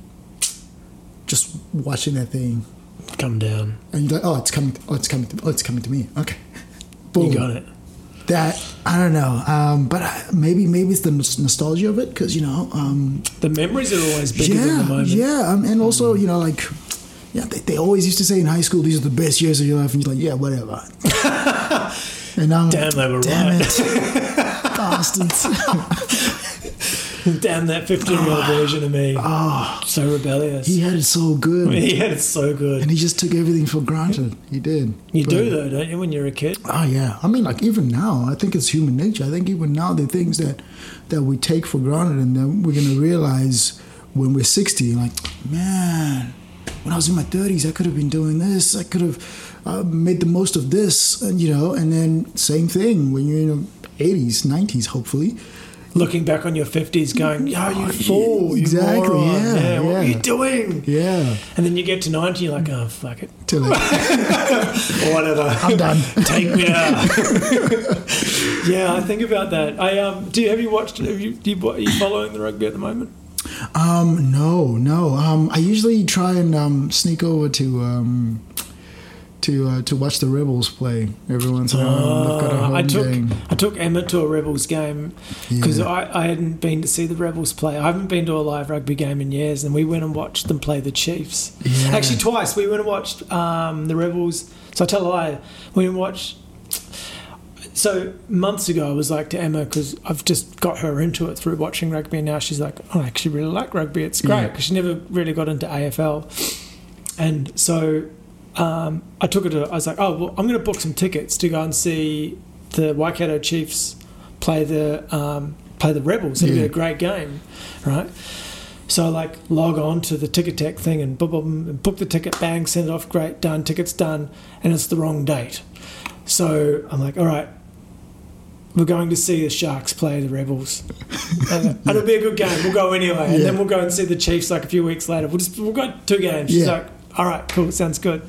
Just watching that thing, Come down. and you're like, "Oh, it's coming! Oh, it's coming! To, oh, it's coming to me!" Okay, boom. You got it. that I don't know, um, but I, maybe maybe it's the nostalgia of it because you know, um, The memories are always bigger than yeah, the moment. yeah, um, and also you know like. Yeah, they, they always used to say in high school these are the best years of your life, and you're like, yeah, whatever. and I'm Damn, they were damn right. it, bastards. Damn that 15 year old version of me. Oh, so rebellious. Ah. he had it so good, He had it so good. and he just took everything for granted. He did. You But- do though, don't you, when you're a kid? Oh yeah, I mean, like even now, I think it's human nature. I think even now, the things that that we take for granted, and then we're gonna realize when we're sixty, like, man, when I was in my thirties, I could have been doing this. I could have uh, made the most of this, and you know. And then same thing when you're in your 80s, 90s, hopefully. Looking back on your 50s going, yo, you fool. You Exactly, moron. yeah, What are you doing? Yeah. And then you get to 90, you're like, oh, fuck it. Like, Or whatever. I'm done. Take me out. yeah, I think about that. I um, do. You, have you watched? Have you, do you, are you following the rugby at the moment? Um, no, no. Um, I usually try and um, sneak over to um, to uh, to watch the Rebels play every once in a while. They've got a home Uh, I took game. I took Emma to a Rebels game because Yeah. I, I hadn't been to see the Rebels play. I haven't been to a live rugby game in years, and we went and watched them play the Chiefs. Yeah. Actually, twice we went and watched um, the Rebels. So I tell a lie. We went and watched. So months ago, I was like to Emma because I've just got her into it through watching rugby, and now she's like, "Oh, I actually really like rugby. It's great." Yeah. Because she never really got into AFL, and so um, I took her to. I was like, "Oh, well, I'm going to book some tickets to go and see the Waikato Chiefs play the um, play the Rebels. It'll be a great game, right?" So I like log on to the Ticketek thing and book, book, book the ticket, bang, send it off, great, done, ticket's done, and it's the wrong date. So I'm like, all right, we're going to see the Sharks play the Rebels. and it'll be a good game. We'll go anyway, and Yeah. then we'll go and see the Chiefs like a few weeks later. We'll just we'll go two games. She's Yeah. like, all right, cool, sounds good.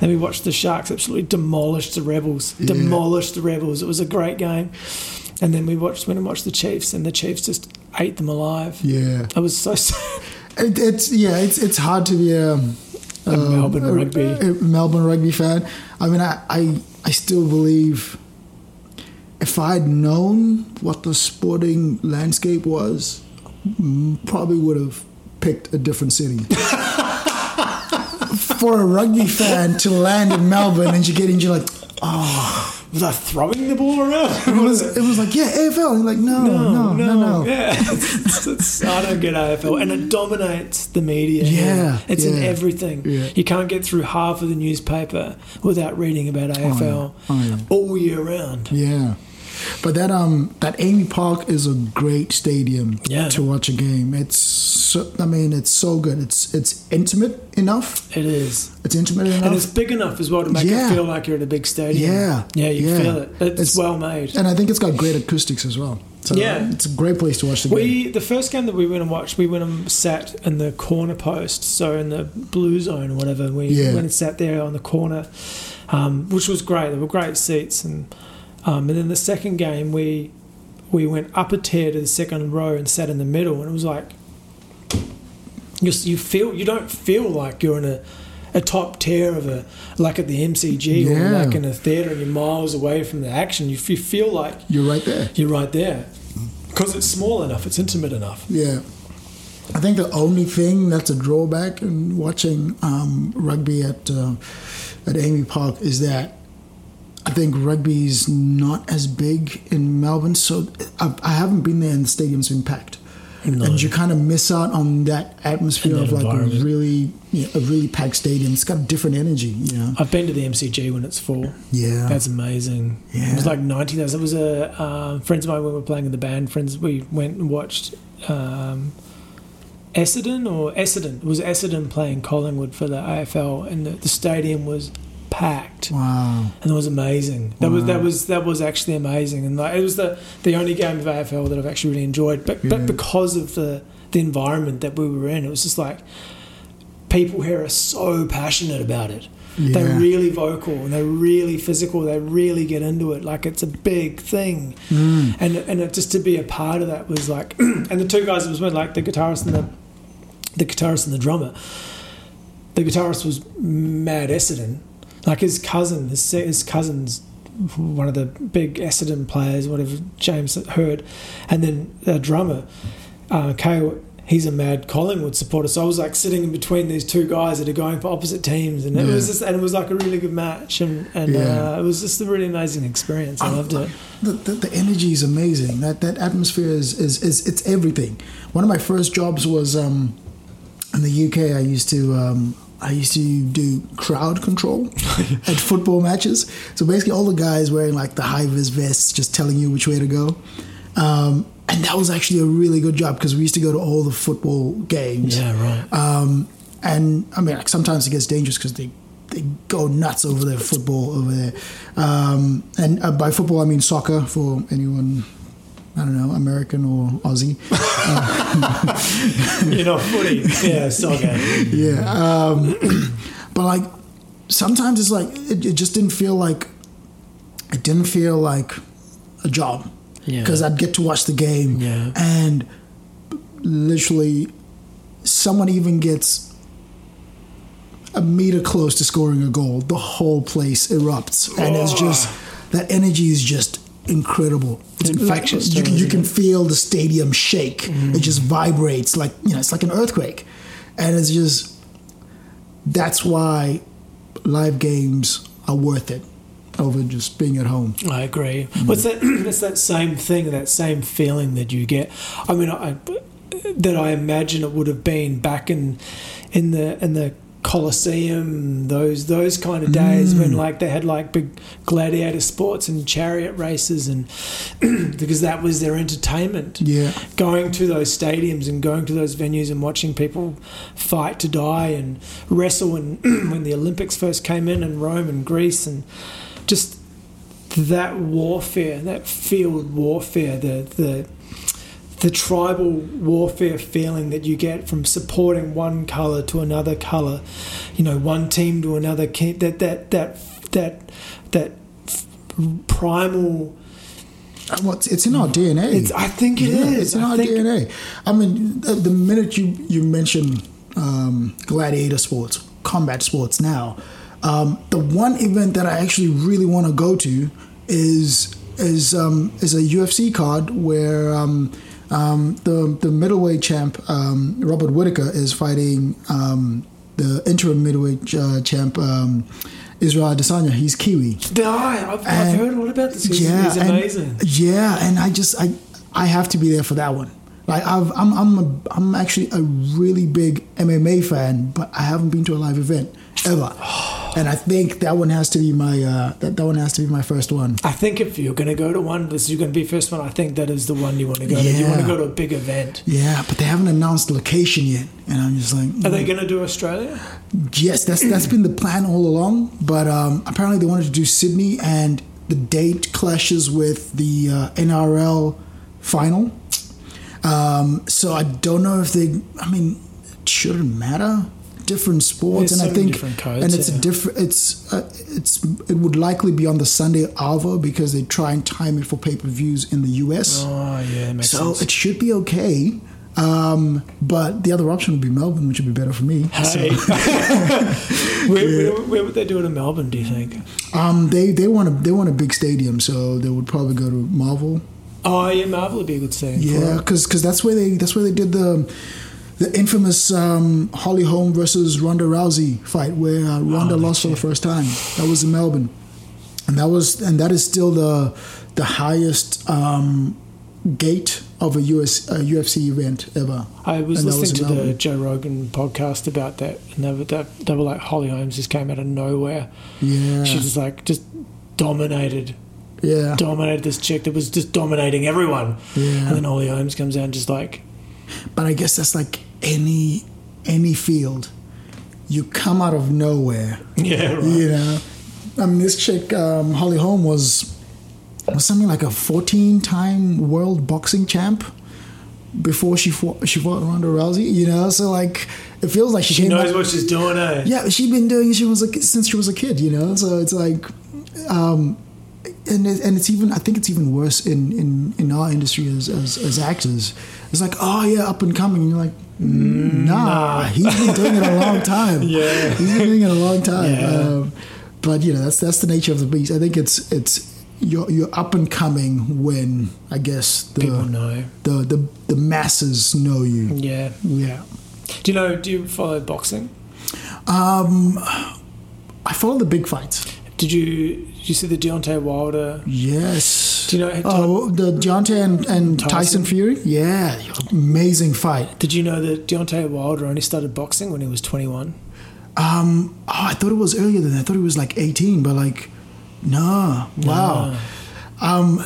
And we watched the Sharks absolutely demolish the Rebels, Yeah. demolish the Rebels. It was a great game. And then we watched went and watched the Chiefs, and the Chiefs just ate them alive. Yeah, I was so sad. it, it's yeah, it's it's hard to be a, A um, Melbourne a- rugby. a Melbourne rugby fan. I mean, I, I I still believe if I'd known what the sporting landscape was, probably would have picked a different city. For a rugby fan to land in Melbourne and you get in, you're like, oh. Was I throwing the ball around? it was, it was like, yeah, AFL. And you're like, no, no, no, no. Yeah, it's, it's, I don't get AFL, and it dominates the media. Yeah, it's in everything. yeah. You can't get through half of the newspaper without reading about AFL oh, oh, yeah. all year round. Yeah. But that um that AAMI Park is a great stadium Yeah. to watch a game. It's so, I mean it's so good. It's it's intimate enough. It is, It's intimate enough. and it's big enough as well to make Yeah. it feel like you're in a big stadium. Yeah, yeah, you yeah. feel it. It's, It's- well made. and I think it's got great acoustics as well. So Yeah. it's a great place to watch the game. We the first game that we went and watched, we went and sat in the corner post, so in the blue zone or whatever. We Yeah. went and sat there on the corner, um, which was great. There were great seats, and um, and then the second game we we went up a tier to the second row and sat in the middle, and it was like you you feel you don't feel like you're in a a top tier of a like at the MCG or like in a theater and you're miles away from the action. You, you feel like You're right there. you're right there because it's small enough, it's intimate enough. Yeah. I think the only thing that's a drawback in watching um, rugby at uh, at AAMI Park is that I think rugby's not as big in Melbourne, so I, I haven't been there and the stadium's been packed. No. And you kind of miss out on that atmosphere And of like a really you know, a really packed stadium. It's got a different energy, you know. I've been to the MCG when it's full. Yeah, That's amazing. Yeah, It was like 90,000. It was a um, friends of mine when we were playing in the band. Friends, we went and watched um, Essendon or Essendon. It was Essendon playing Collingwood for the AFL, and the, the stadium was packed, wow. and it was amazing. That was that was that was actually amazing, and like, it was the the only game of AFL that I've actually really enjoyed. But Yeah. but because of the the environment that we were in, it was just like people here are so passionate about it. They're really vocal and they're really physical. They really get into it. Like it's a big thing. Mm. And and it, just to be a part of that was like, and the two guys that was with, like the guitarist and the the guitarist and the drummer. The guitarist was Mad Essendon, like his cousin. His his cousin's one of the big Essendon players, whatever James Hird, and then a drummer, uh, Kale. He's a mad Collingwood supporter, so I was like sitting in between these two guys that are going for opposite teams, and it was just, and it was like a really good match, and and Yeah. uh, it was just a really amazing experience. I loved it. The, the, the energy is amazing. That that atmosphere is, is, is it's everything. One of my first jobs was um, in the UK. I used to um, I used to do crowd control at football matches. So basically, all the guys wearing like the high vis vests, just telling you which way to go. Um, and that was actually a really good job because we used to go to all the football games. Yeah, right. Um, and I mean, like, sometimes it gets dangerous because they they go nuts over their football over there. Um, and uh, by football, I mean soccer for anyone. I don't know, American or Aussie. you know, footy. Yeah, soccer. yeah. Um, but like, sometimes it's like, it, it just didn't feel like, it didn't feel like a job. Yeah. Because I'd get to watch the game. Yeah. And literally, someone even gets a meter close to scoring a goal, the whole place erupts, and it's just that energy is just incredible. It's infectious you, can- you can feel the stadium shake. It just vibrates like you know, it's like an earthquake, and it's just that's why live games are worth it over just being at home. I agree. What's that? It's that same thing, that same feeling that you get. I mean, I, that I imagine it would have been back in in the in the Colosseum, those those kind of days when mm. like they had like big gladiator sports and chariot races, and because that was their entertainment. Yeah. going to those stadiums and going to those venues and watching people fight to die and wrestle and when the Olympics first came in in Rome and Greece and just that warfare, that field warfare, the the the tribal warfare feeling that you get from supporting one color to another color, you know, one team to another ki- that that that that that primal Uh, Well, it's, in our DNA. It's- I think it is. is. It's in I our think- DNA. I mean, the, the minute you you mention um, gladiator sports, combat sports now, um, the one event that I actually really want to go to is is um, is a UFC card where um, um, the the middleweight champ um, Robert Whitaker is fighting um, the interim middleweight uh, champ um, Israel Adesanya. He's Kiwi. Yeah, I've, I've And- heard all about this. He's, yeah, he's and- amazing. yeah, and I just I I have to be there for that one. Like I've, I'm I'm a, I'm actually a really big MMA fan, but I haven't been to a live event ever, and I think that one has to be my uh, that that one has to be my first one. I think if you're going to go to one, this is going to be first one. I think that is the one you want to go to. You want to go to a big event. Yeah, but they haven't announced the location yet, and I'm just like, Are they going to do Australia? yes, that's that's been the plan all along. But um, apparently they wanted to do Sydney, and the date clashes with the uh, NRL final. Um, so I don't know if they. I mean, it shouldn't matter. Different sports, There's and I so many think, codes, and it's yeah. a different. It's uh, it's it would likely be on the Sunday Alva because they try and time it for pay per views in the US. Oh yeah, makes so sense. it should be okay. Um, but the other option would be Melbourne, which would be better for me. Hey. where, where, where would they do it in Melbourne? Do you think? Um, they they want a they want a big stadium, so they would probably go to Marvel. Oh yeah, Marvel would be a good thing. Yeah, because that's where they that's where they did the the infamous um, Holly Holm versus Ronda Rousey fight, where uh, Ronda Oh, lost for the first time. That was in Melbourne, and that was and that is still the the highest um, gate of a US a UFC event ever. I was And listening was to in the Melbourne. Joe Rogan podcast about that, and they were, that, they were like Holly Holmes just came out of nowhere. Yeah, She just like just dominated, yeah, dominated this chick that was just dominating everyone. Yeah. And then Holly Holmes comes out and just like, but I guess that's like any any field. You come out of nowhere. yeah, right. You know, I mean, this chick um, Holly Holm was was something like a 14 time world boxing champ before she fought she fought Ronda Rousey. You know, so like it feels like she, She knows up- what she's doing, eh? yeah, she's been doing she was like since she was a kid. You know, so it's like. Um, and, it, and it's even I think it's even worse in, in, in our industry as, as as actors. It's like oh yeah up and coming and you're like "Mm, nah, he's been doing it a long time. Yeah. he's been doing it a long time. Yeah. Um, but you know that's that's the nature of the beast. I think it's it's you're you're up and coming when I guess the People know. the the the masses know you. Yeah. Yeah. Do you know? Do you follow boxing? Um, I follow the big fights. Did you? Did you see the Deontay Wilder? Yes. Do you know? Oh, the Deontay and, and Tyson? Tyson. Fury? Yeah, amazing fight. Did you know that Deontay Wilder only started boxing when he was 21? Um, oh, I thought it was earlier than that. I thought he was like 18, but like, no. Wow. Um,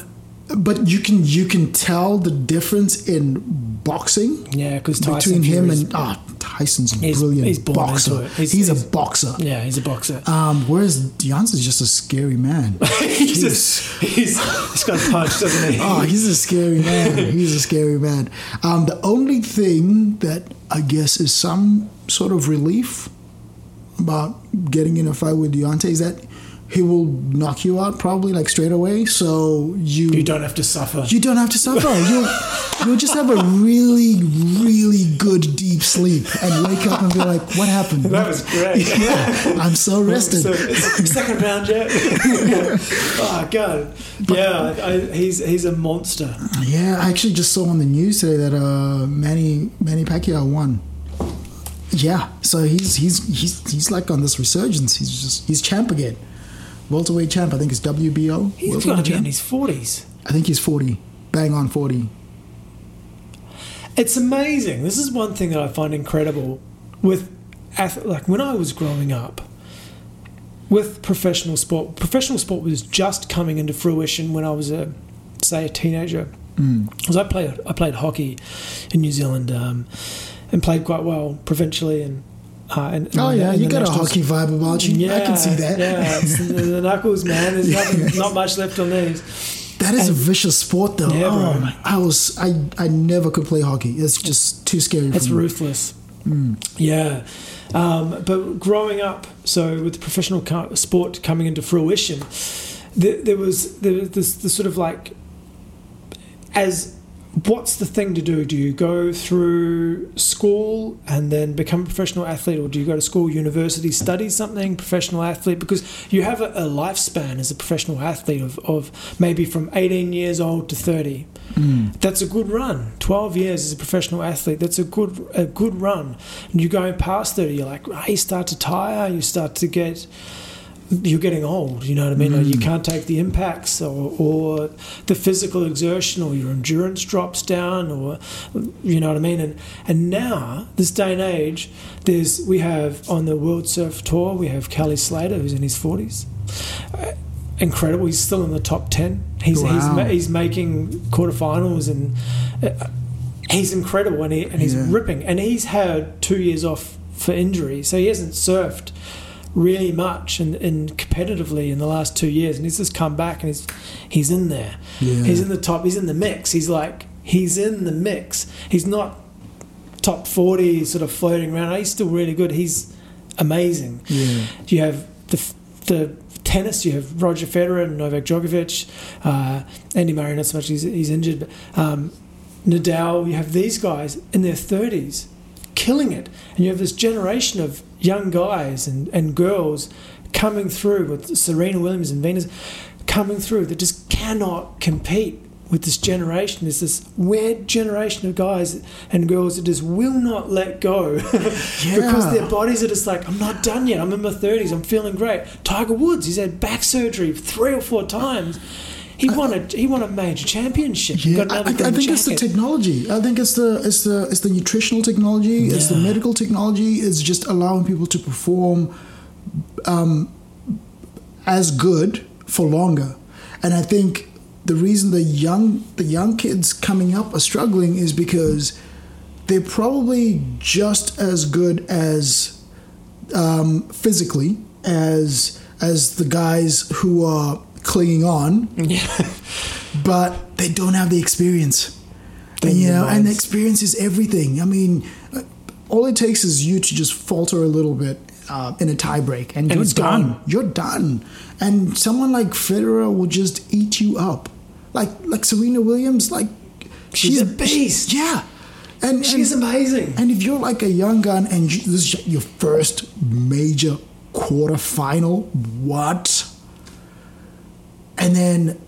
but you can you can tell the difference in boxing Yeah, because between him and ah Tyson's He's- brilliant he's boxer. He's- He's, he's- a boxer. yeah, he's a boxer. Um, whereas Deontay's just a scary man. he's, just, he's he's got punch, doesn't he? Oh, he's a scary man. He's a scary man. Um, the only thing that I guess is some sort of relief about getting in a fight with Deontay is that he will knock you out probably like straight away. So you you don't have to suffer. you don't have to suffer. You'll you'll just have a really really good deep sleep and wake up and be like, what happened? That was great. yeah, I'm so rested. So, second round yet? oh god, yeah, I, he's he's a monster. Yeah, I actually just saw on the news today that uh, Manny Manny Pacquiao won. Yeah, so he's he's he's he's like on this resurgence. He's just he's champ again, welterweight champ. I think it's WBO. He's going to be in his forties. I think he's forty, bang on forty. It's amazing. This is one thing that I find incredible with like when I was growing up with professional sport. Professional sport was just coming into fruition when I was a say a teenager. Because I played I played hockey in New Zealand um, and played quite well provincially and. Uh, and, Oh and yeah, you got a hockey vibe about you. I can see that. Yeah, the, knuckles, man. There's nothing, not much left on these. That is a vicious sport, though. Yeah, oh, I was I I never could play hockey. It's just too scary. It's for me. ruthless. Yeah. Um, but growing up, so with professional sport coming into fruition, there, there was there was this, this sort of like, as what's the thing to do? Do you go through school and then become a professional athlete, or do you go to school, university, study something, professional athlete? Because you have a, a lifespan as a professional athlete of, of maybe from 18 years old to 30. That's a good run. 12 years as a professional athlete, that's a good a good run. And you're going past 30, you're like, ah, you start to tire, you start to get you're getting old, you know what I mean? Like you can't take the impacts or, or the physical exertion or your endurance drops down or you know what I mean? And and now, this day and age, there's we have on the World Surf Tour, we have Kelly Slater who's in his 40s. Uh, incredible. He's still in the top 10. He's he's, Wow. ma- he's making quarterfinals and uh, he's incredible and, he, and he's Yeah. ripping. And he's had two years off for injury, so he hasn't surfed really much and, and competitively in the last two years. And he's just come back and he's he's in there. Yeah. He's in the top. He's in the mix. He's like he's in the mix. He's not top forty, sort of floating around. He's still really good. He's amazing. Yeah. You have the the tennis. You have Roger Federer and Novak Djokovic. Uh, Andy Murray, not so much. He's, he's injured. But, um, Nadal. You have these guys in their thirties, killing it, and you have this generation of young guys and, and girls coming through with Serena Williams and Venus coming through that just cannot compete with this generation. There's this weird generation of guys and girls that just will not let go because their bodies are just like, I'm not done yet. I'm in my 30s. I'm feeling great. Tiger Woods, he's had back surgery three or four times. He won a he won a major championship. Yeah, I, I I think it's the technology. I think it's the it's the it's the nutritional technology. It's the medical technology. It's just allowing people to perform um, as good for longer. And I think the reason the young the young kids coming up are struggling is because they're probably just as good as um, physically as as the guys who are clinging on Yeah. but they don't have the experience. And, you know, and the experience is everything. I mean, uh, all it takes is you to just falter a little bit uh, in a tie break, and, you're it's done. gone. You're done. And someone like Federer will just eat you up, like like Serena Williams. Like She's a beast. Yeah, and She's and, amazing. and if you're like a young gun and you, this is your first major quarterfinal, what? And then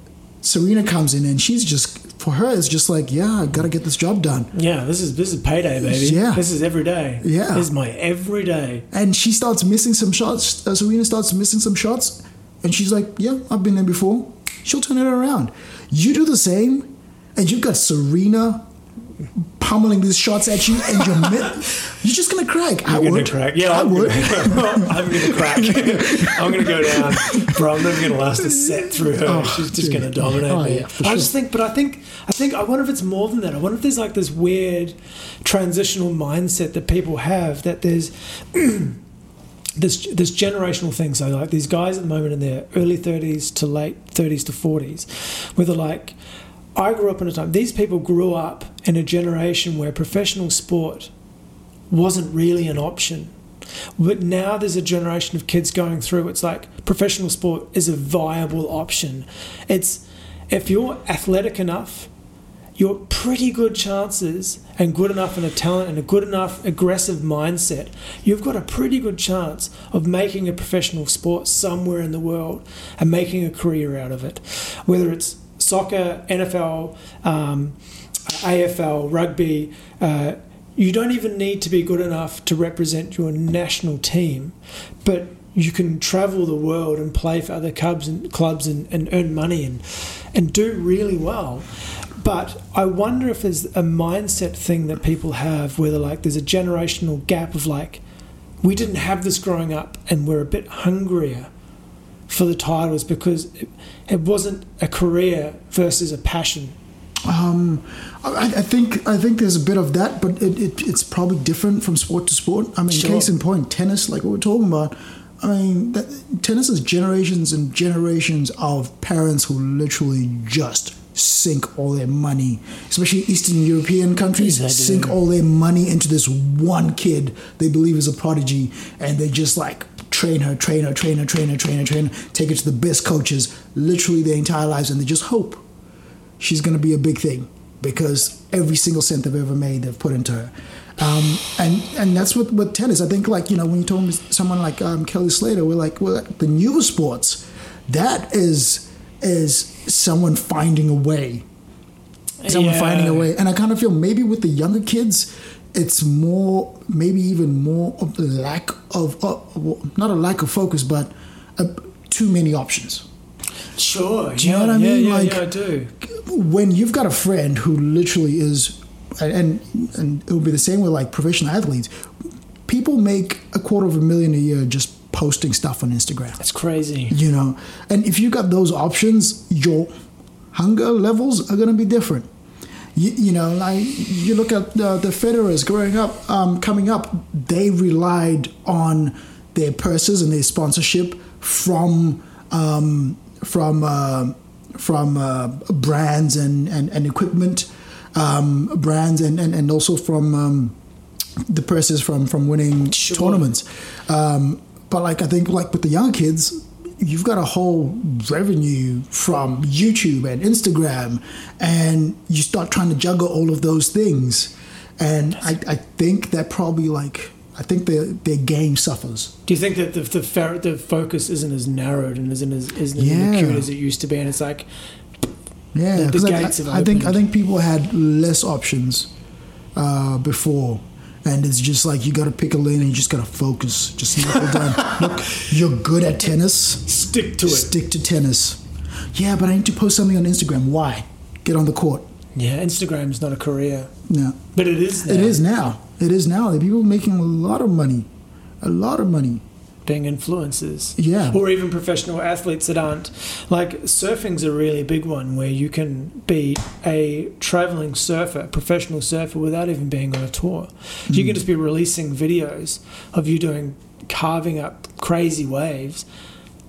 Serena comes in and she's just for her it's just like, yeah, I gotta get this job done. Yeah, this is this is payday, baby. Yeah. This is every day. Yeah. This is my every day. And she starts missing some shots. Uh, Serena starts missing some shots, and she's like, yeah, I've been there before. She'll turn it around. You do the same, and you've got Serena pummeling these shots at you, and you're mid, you're just gonna crack. I I'm gonna would. crack. Yeah, I I'm would. Gonna, I'm gonna crack. I'm gonna go down, bro. I'm never gonna last a set through her. Oh, She's just dude. gonna dominate Oh, me. yeah, I sure. just think, but I think, I think, I wonder if it's more than that. I wonder if there's like this weird transitional mindset that people have that there's. This, this generational thing, so like these guys at the moment in their early 30s to late 30s to 40s, where they're like, I grew up in a time, these people grew up in a generation where professional sport wasn't really an option. But now there's a generation of kids going through. It's like professional sport is a viable option. It's if you're athletic enough, you're pretty good chances and good enough in a talent and a good enough aggressive mindset. You've got a pretty good chance of making a professional sport somewhere in the world and making a career out of it. Whether it's soccer, NFL, um, AFL, rugby. Uh, you don't even need to be good enough to represent your national team, but you can travel the world and play for other clubs and clubs and, and earn money and and do really well. But I wonder if there's a mindset thing that people have where they're like there's a generational gap of like we didn't have this growing up and we're a bit hungrier for the titles because it, it wasn't a career versus a passion. Um, I, I think I think there's a bit of that, but it, it, it's probably different from sport to sport. I mean, Sure. case in point, tennis, like what we're talking about. I mean, that, tennis is generations and generations of parents who literally just sink all their money, especially Eastern European countries, sink all their money into this one kid they believe is a prodigy, and they just like train her, train her, train her, train her, train her, train her, take her to the best coaches, literally their entire lives, and they just hope she's going to be a big thing because every single cent they've ever made they've put into her. Um, and and that's what with tennis. I think like you know when you told me someone like um, Kelly Slater, we're like well the newer sports, that is is someone finding a way, someone Yeah. finding a way. And I kind of feel maybe with the younger kids, it's more maybe even more of the lack of uh, not a lack of focus, but uh, too many options. Sure. Do you yeah, know what I yeah, mean? Yeah, Like- yeah, I do. when you've got a friend who literally is and and it would be the same with like professional athletes people make a quarter of a million a year just posting stuff on instagram That's crazy. you know and if you've got those options your hunger levels are going to be different you, you know like you look at the, the federers growing up um, coming up they relied on their purses and their sponsorship from um, from uh, from uh, brands and, and, and equipment um, brands and, and, and also from um, the purses from from winning Sure. tournaments um, but like I think like with the young kids you've got a whole revenue from YouTube and Instagram and you start trying to juggle all of those things and I, I think that probably like I think their their game suffers Do you think that the the, fer- the focus isn't as narrowed and isn't as isn't as Yeah. acute as it used to be? And it's like Yeah, The- the I, I think I think people had less options uh, before, and it's just like you got to pick a lane and you just got to focus. Just knuckle down. Look, you're good at tennis. stick to it. Stick to tennis. Yeah, but I need to post something on Instagram. Why? Get on the court. Yeah, Instagram is not a career, No, but it is. Now, it is now. It is now. The people making a lot of money, a lot of money. Being influencers. Yeah. or even professional athletes that aren't. Like surfing's a really big one where you can be a traveling surfer, professional surfer, without even being on a tour. You Hmm. can just be releasing videos of you doing carving up crazy waves,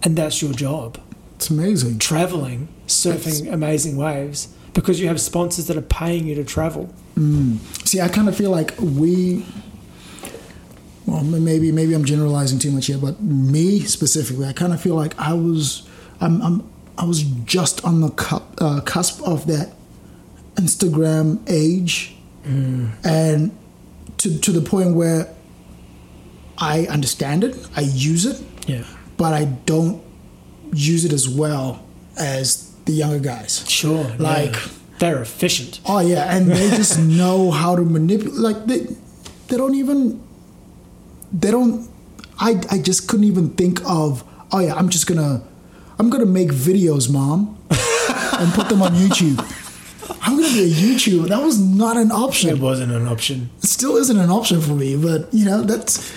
and that's your job. It's amazing. traveling, surfing amazing waves because you have sponsors that are paying you to travel. See, I kind of feel like we. Well, maybe maybe I'm generalizing too much here, but me specifically, I kind of feel like I was, I'm, I'm I was just on the cu- uh, cusp of that Instagram age, and to to the point where I understand it, I use it, Yeah. but I don't use it as well as the younger guys. Sure. Like- yeah. they're efficient. Oh yeah, and they just know how to manipulate. Like they, they don't even. They don't. I I just couldn't even think of. Oh yeah, I'm just gonna, I'm gonna make videos, mom, and put them on YouTube. I'm to be a YouTuber. That was not an option. It wasn't an option. It still isn't an option for me. But you know, that's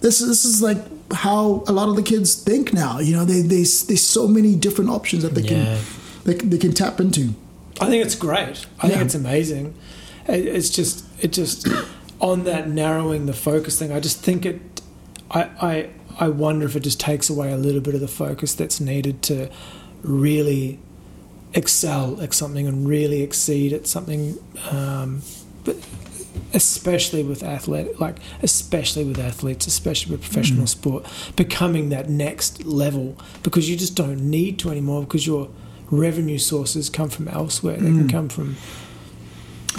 this. This is like how a lot of the kids think now. You know, they they there's so many different options that they Yeah. can they, can- they can tap into. I think it's great. I think it's amazing. It, it's just it just on that narrowing the focus thing. I just think it. I I I wonder if it just takes away a little bit of the focus that's needed to really excel at something and really exceed at something. Um, but especially with athlete, like especially with athletes, especially with professional sport, becoming that next level because you just don't need to anymore because your revenue sources come from elsewhere. They can come from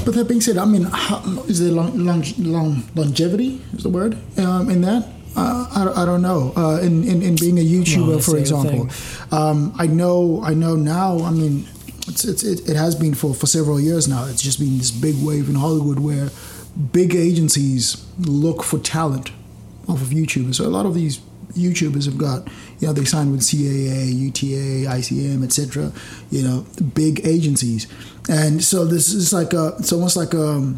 But that being said, I mean, how, is there long, long, long longevity? Is the word um, in that? Uh, I, I don't know. Uh, in, in in being a YouTuber, Well, for that's the other example, um, I know I know now. I mean, it's, it's it, it has been for for several years now. It's just been this big wave in Hollywood where big agencies look for talent off of YouTubers. So a lot of these YouTubers have got, you know, they signed with CAA, UTA, ICM, etc. You know, big agencies, and so this is like a, it's almost like a,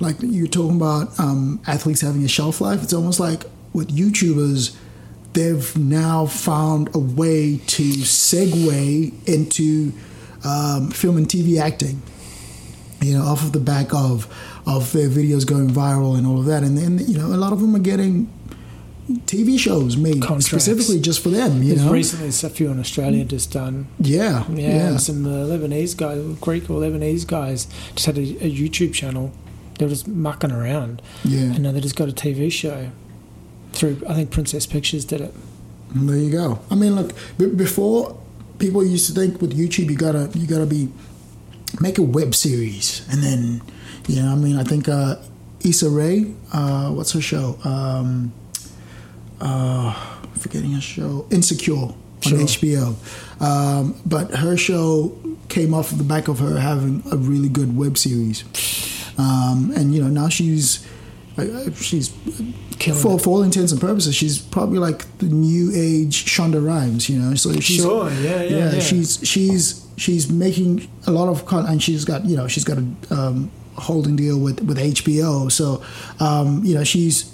like you're talking about um, athletes having a shelf life. It's almost like with YouTubers, they've now found a way to segue into um, film and TV acting you know, off of the back of of their videos going viral and all of that, and then you know, a lot of them are getting TV shows made Contracts. specifically just for them. You There's know, recently a few in Australia just done. yeah, Yeah, yeah, and some uh, Lebanese guys, Greek or Lebanese guys, just had a, a YouTube channel. They were just mucking around, yeah. and now they just got a TV show through. I think Princess Pictures did it. And there you go. I mean, look, b- before people used to think with YouTube, you gotta you gotta be make a web series, and then you know, I mean, I think uh, Issa Rae, uh, what's her show? Um, uh, forgetting her show, Insecure on Sure. HBO. Um, but her show came off of the back of her having a really good web series, um, and you know now she's she's Killing for it. for all intents and purposes, she's probably like the new age Shonda Rhimes, you know. So she's, Sure, yeah, yeah, yeah. She's she's she's making a lot of con, and she's got you know she's got a um, holding deal with with HBO. So um, you know she's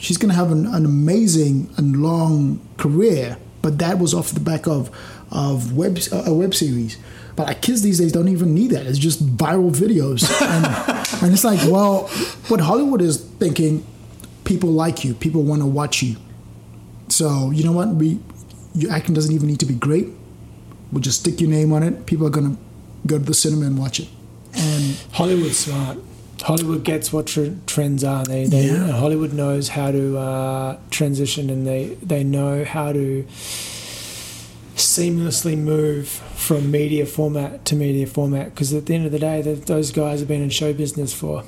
she's going to have an, an amazing and long career. But that was off the back of of web uh, a web series. But our kids these days don't even need that. It's just viral videos, and, and it's like, well, what Hollywood is thinking, people like you, people want to watch you. So you know what? We your acting doesn't even need to be great. We'll just stick your name on it. People are gonna go to the cinema and watch it. And Hollywood's smart. Hollywood gets what tr- trends are. They, they Yeah. Hollywood knows how to uh, transition, and they they know how to seamlessly move from media format to media format. Because at the end of the day, th those guys have been in show business for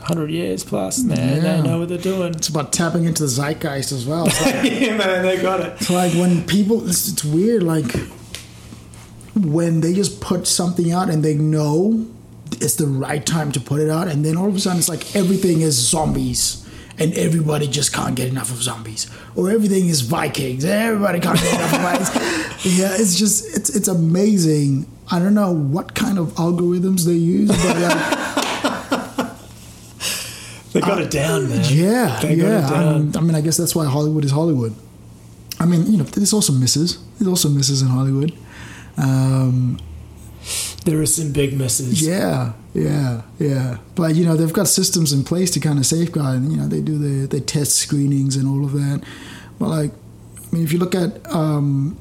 hundred years plus. Man, Yeah. they know what they're doing. it's about tapping into the zeitgeist as well. Like, yeah, man, they got it. it's like when people, it's, it's weird. Like when they just put something out and they know it's the right time to put it out, and then all of a sudden it's like everything is zombies. And everybody just can't get enough of zombies, or everything is Vikings. Everybody can't get enough of Vikings. Yeah, it's just it's it's amazing. I don't know what kind of algorithms they use, but like, They got it down, man. Yeah, They got yeah. it down. I'm- I mean, I guess that's why Hollywood is Hollywood. I mean, you know, there's also misses. There's also misses in Hollywood. Um, There are some big misses. yeah, yeah, yeah. But you know, they've got systems in place to kind of safeguard. And, you know, they do the they test screenings and all of that. But like, I mean, if you look at um,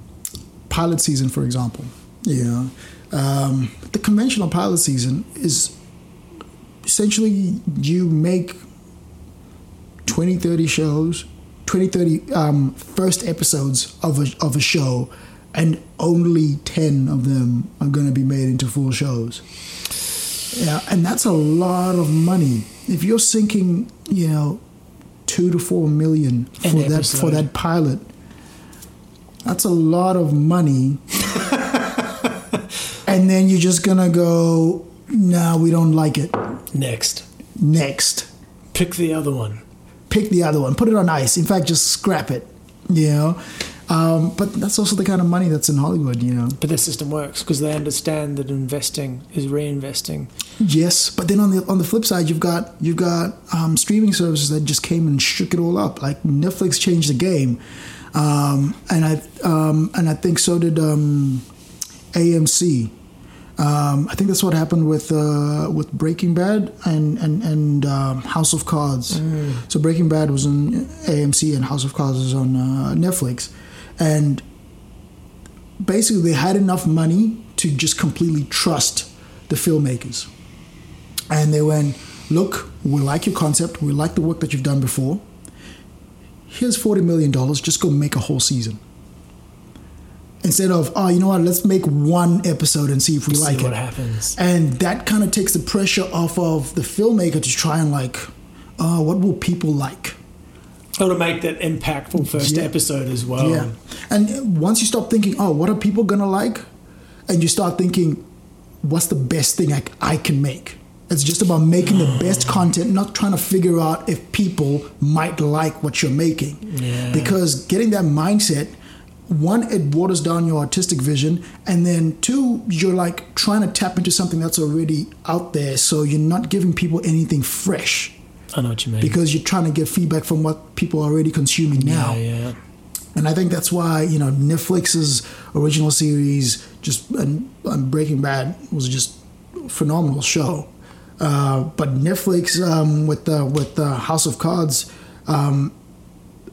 pilot season, for example, you know, um, the conventional pilot season is essentially you make 20, 30 shows, 20, 30 um, first episodes of a, of a show, and only 10 of them are going to be made into full shows. Yeah, and that's a lot of money. If you're sinking, you know, two to four million An for that episode. for that pilot, that's a lot of money. and then you're just gonna go, nah, we don't like it. Next, Next, pick the other one. pick the other one, put it on ice. In fact, just scrap it. You know, Um, but that's also the kind of money that's in Hollywood, you know. But the system works because they understand that investing is reinvesting. Yes, but then on the on the flip side, you've got you've got um, streaming services that just came and shook it all up. Like Netflix changed the game, um, and I um, and I think so did um, AMC. Um, I think that's what happened with uh, with Breaking Bad and and and um, House of Cards. So Breaking Bad was on AMC and House of Cards was on uh, Netflix, and basically they had enough money to just completely trust the filmmakers, and they went, "Look, we like your concept. We like the work that you've done before. Here's forty million dollars. Just go make a whole season." Instead of, oh, you know what? Let's make one episode and see if we See like what it. happens. And that kind of takes the pressure off of the filmmaker to try and like, uh, what will people like? To make that impactful first Yeah. episode as well. Yeah. And once you stop thinking, oh, what are people gonna like? And you start thinking, what's the best thing I, I can make? It's just about making the best mm. content, not trying to figure out if people might like what you're making. Yeah. Because getting that mindset, one, it waters down your artistic vision, and then two, you're like trying to tap into something that's already out there, so you're not giving people anything fresh I know what you mean. because you're trying to get feedback from what people are already consuming now. yeah, yeah. And I think that's why you know Netflix's original series, just and, and Breaking Bad, was just a phenomenal show. Uh, but Netflix um, with the with the House of Cards, um,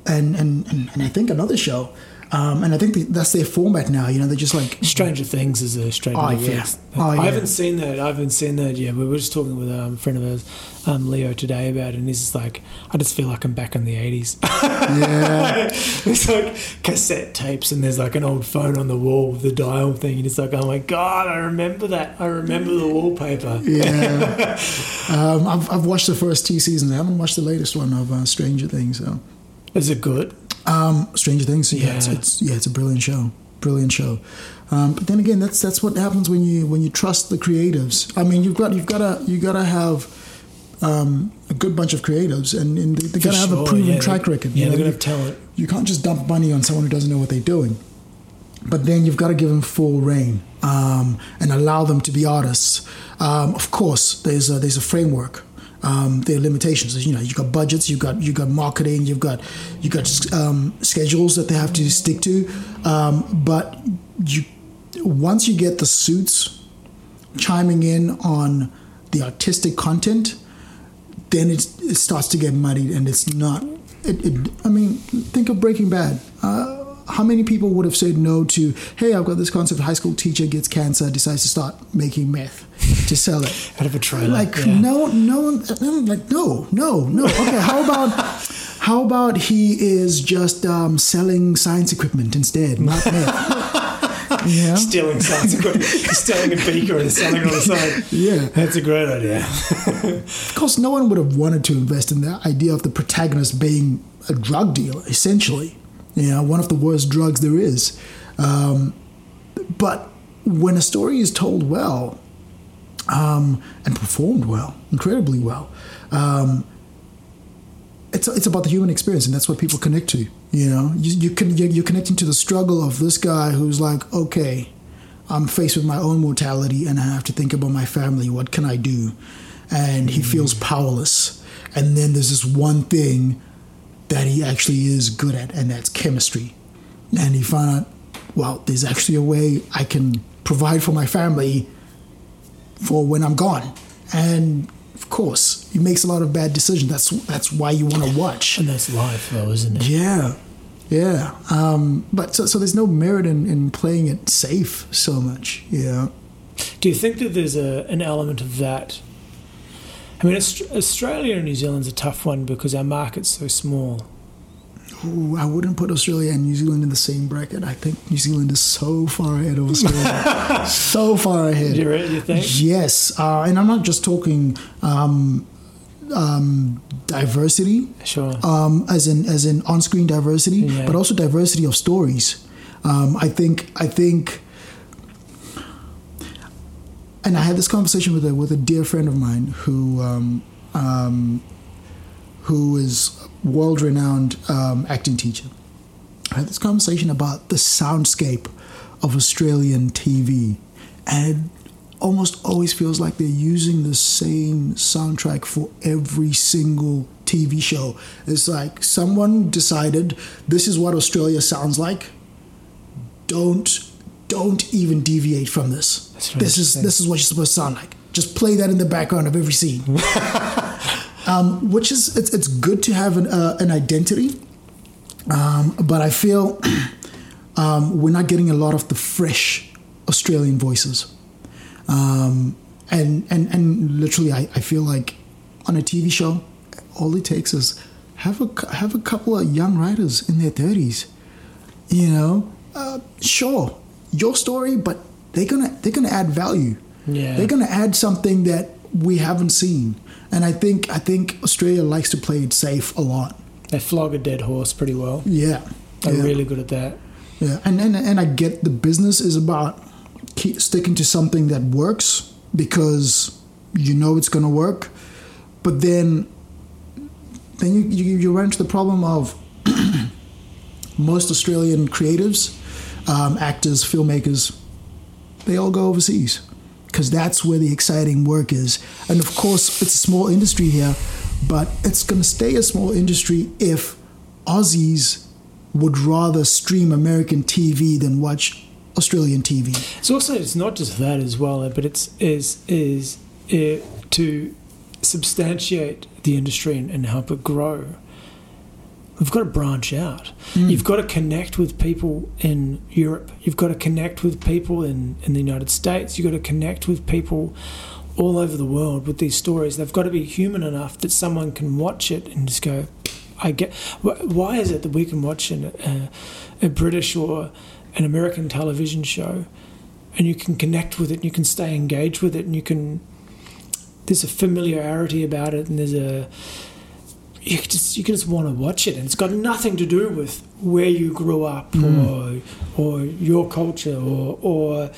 and, and and and I think another show, um, and I think that's their format now. You know, they're just like Stranger Things is a straight Oh, Netflix. yeah. Oh, I yeah. haven't seen that. I haven't seen that yet. We were just talking with um, a friend of ours, um, Leo, today about it, and he's just like, I just feel like I'm back in the 80s. yeah, it's like cassette tapes, and there's like an old phone on the wall with the dial thing, and it's like, oh my god, I remember that. I remember the wallpaper. yeah. um, I've I've watched the first two seasons. I haven't watched the latest one of uh, Stranger Things. So. Is it good? Um, Stranger Things. Yeah, It's, Yeah. it's yeah, it's a brilliant show. Brilliant show. Um, but then again, that's that's what happens when you when you trust the creatives. I mean, you've got you've got to you got to have um, a good bunch of creatives, and, and they, they got to have a proven yeah. track record. Yeah, you, know? they're gonna you, have talent. you can't just dump money on someone who doesn't know what they're doing. But then you've got to give them full rein um, and allow them to be artists. Um, of course, there's a, there's a framework. Um, there limitations. You know, you've got budgets, you've got you got marketing, you've got you got um, schedules that they have to stick to. Um, but you once you get the suits chiming in on the artistic content, then it, it starts to get muddied and it's not it, it i mean think of breaking bad uh, how many people would have said no to hey i've got this concept high school teacher gets cancer decides to start making meth to sell it Out of a trailer. like yeah. no no one like no no no okay how about how about he is just um, selling science equipment instead not meth yeah Stealing science equipment, stealing a beaker and selling it on the side. yeah That's a great idea. Of course, no one would have wanted to invest in the idea of the protagonist being a drug dealer, essentially. You know, one of the worst drugs there is. Um, but when a story is told well um, and performed well, incredibly well, um, it's it's about the human experience, and that's what people connect to. You know, you, you can you're, you're connecting to the struggle of this guy who's like, okay, I'm faced with my own mortality, and I have to think about my family. What can I do? And he feels powerless. And then there's this one thing that he actually is good at, and that's chemistry. And he found out, well, there's actually a way I can provide for my family for when I'm gone. And of course, he makes a lot of bad decisions. That's that's why you want to watch. And that's life, though, isn't it? Yeah, yeah. Um, but so, so there's no merit in, in playing it safe so much. Yeah. Do you think that there's a, an element of that? I mean, Australia and New Zealand's a tough one because our market's so small. Ooh, I wouldn't put Australia and New Zealand in the same bracket. I think New Zealand is so far ahead of Australia. so far ahead. You, re- you think? Yes, uh, and I'm not just talking um, um, diversity, Sure. um, as in as in on-screen diversity, Yeah. but also diversity of stories. Um, I think I think, and I had this conversation with a with a dear friend of mine who um, um, who is world-renowned um, acting teacher, I had this conversation about the soundscape of Australian TV, and it almost always feels like they're using the same soundtrack for every single TV show. It's like someone decided this is what Australia sounds like. Don't don't even deviate from this. This is this is what you're supposed to sound like. Just play that in the background of every scene. um, which is it's, it's good to have an, uh, an identity, um, but I feel um, we're not getting a lot of the fresh Australian voices. Um, and, and, and literally, I, I feel like on a TV show, all it takes is have a, have a couple of young writers in their 30s. You know, uh, sure, your story, but they're gonna they're gonna add value. Yeah. They're gonna add something that we haven't seen. And I think I think Australia likes to play it safe a lot. They flog a dead horse pretty well. Yeah. They're yeah. really good at that. Yeah, and, and and I get the business is about keep sticking to something that works because you know it's to work, but then then you, you you run into the problem of most Australian creatives, um, actors, filmmakers, they all go overseas because that's where the exciting work is. And of course, it's a small industry here, but it's going to stay a small industry if Aussies would rather stream American TV than watch Australian TV. It's also it's not just that as well, but it's is is uh, to substantiate the industry and, and help it grow. We've got to branch out. Hmm. You've got to connect with people in Europe. You've got to connect with people in, in the United States. You've got to connect with people all over the world with these stories. They've got to be human enough that someone can watch it and just go, I get. Why is it that we can watch an, a, a British or an American television show and you can connect with it and you can stay engaged with it and you can. There's a familiarity about it and there's a. You just you can just want to watch it and it's got nothing to do with where you grew up hmm. or or your culture or or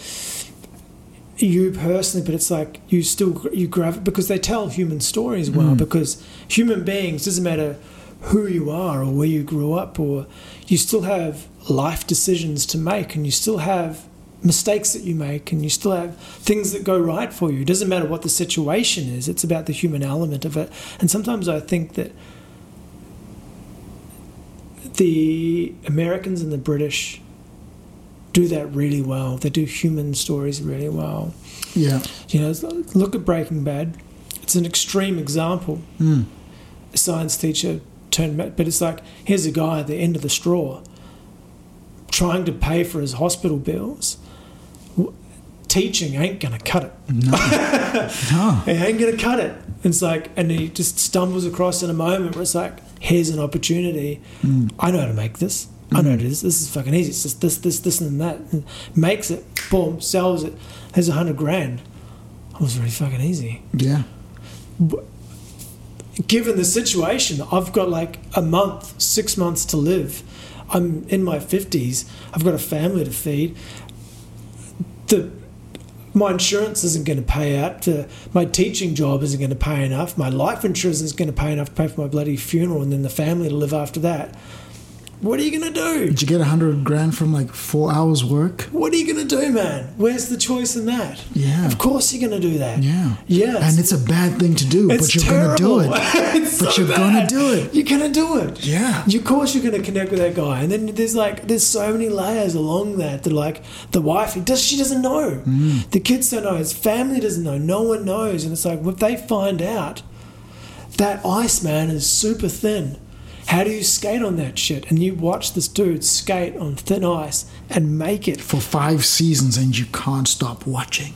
you personally, but it's like you still you grab because they tell human stories well. Hmm. Because human beings doesn't matter who you are or where you grew up, or you still have life decisions to make, and you still have mistakes that you make, and you still have things that go right for you. It doesn't matter what the situation is; it's about the human element of it. And sometimes I think that the Americans and the British do that really well. They do human stories really well. Yeah. You know, look at Breaking Bad. It's an extreme example. Mm. A science teacher turned, but it's like here's a guy at the end of the straw, trying to pay for his hospital bills. Teaching ain't gonna cut it. No. It ain't gonna cut it. It's like, and he just stumbles across in a moment where it's like, here's an opportunity. Mm. I know how to make this. I know how to do this. This is fucking easy. It's just this, this, this, and that. And makes it, boom, sells it. Has a hundred grand. It was really fucking easy. Yeah. Given the situation, I've got like a month, six months to live. I'm in my fifties. I've got a family to feed. The my insurance isn't going to pay out. The, my teaching job isn't going to pay enough. My life insurance isn't going to pay enough to pay for my bloody funeral, and then the family to live after that. What are you going to do? Did you get a hundred grand from like four hours work? What are you going to do, man? Where's the choice in that? Yeah. Of course you're going to do that. Yeah. Yeah. And it's a bad thing to do, but you're gonna do it. It's But so you're gonna do it. You're gonna do it. Yeah. Of course you're gonna connect with that guy, and then there's like there's so many layers along that. That like the wife, does she doesn't know. Mm. The kids don't know. His family doesn't know. No one knows, and it's like if they find out that ice man is super thin. How do you skate on that shit? And you watch this dude skate on thin ice and make it For five seasons and you can't stop watching.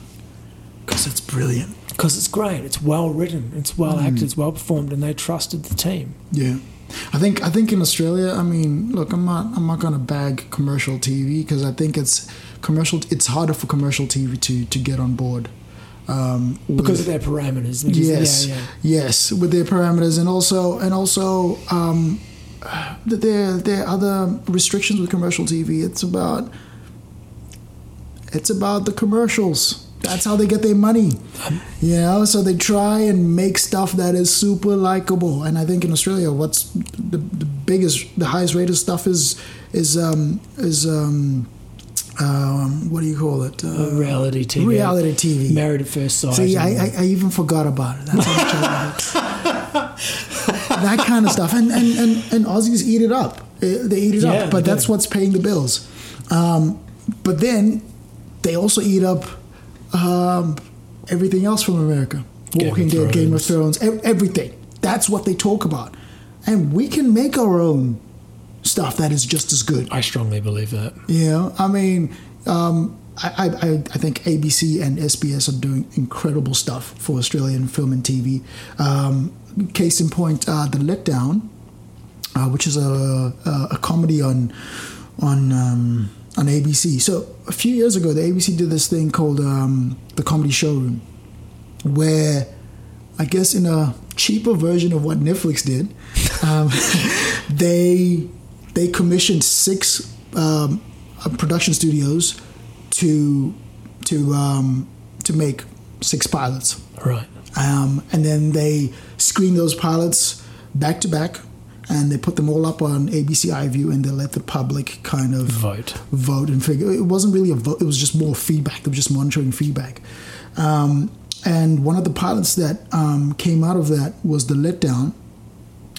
Because it's brilliant. because it's great. It's well written. It's well Mm. acted. It's well performed, and they trusted the team. Yeah. I think I think in Australia, I mean, look, I'm not I'm not gonna bag commercial TV because I think it's commercial. It's harder for commercial TV to to get on board. Um, because of their parameters. Because- yes, yeah, yeah. yes, with their parameters and also and also um, th- there there are other restrictions with commercial TV. It's about it's about the commercials. That's how they get their money, you know. So they try and make stuff that is super likable. And I think in Australia, what's the, the biggest, the highest rated stuff is is um, is um, um, what do you call it? Uh, reality TV. reality TV. Married at First Sight. See, I, I, I even forgot about it. That's how much I love it. that kind of stuff, and and and, and Aussies eat it up. They eat it Yeah, up, but that's do. what's paying the bills. Um, but then they also eat up um, everything else from America. Walking Dead, Game of Thrones. Everything. That's what they talk about, and we can make our own stuff that is just as good. I strongly believe that. Know, I mean, um, I, I, I I think ABC and SBS are doing incredible stuff for Australian film and TV. Um, case in point, uh, The Letdown, uh, which is a, a, a comedy on on um, on ABC. So a few years ago, the ABC did this thing called um, the Comedy Showroom, where I guess in a cheaper version of what Netflix did, um, they they commissioned six um, uh, production studios to to um, to make six pilots, Right. um, and then they screened those pilots back to back, and they put them all up on ABC iView, and they let the public kind of Vote. vote and figure. It wasn't really a vote; it was just more feedback. They were just monitoring feedback. Um, and one of the pilots that um, came out of that was the letdown,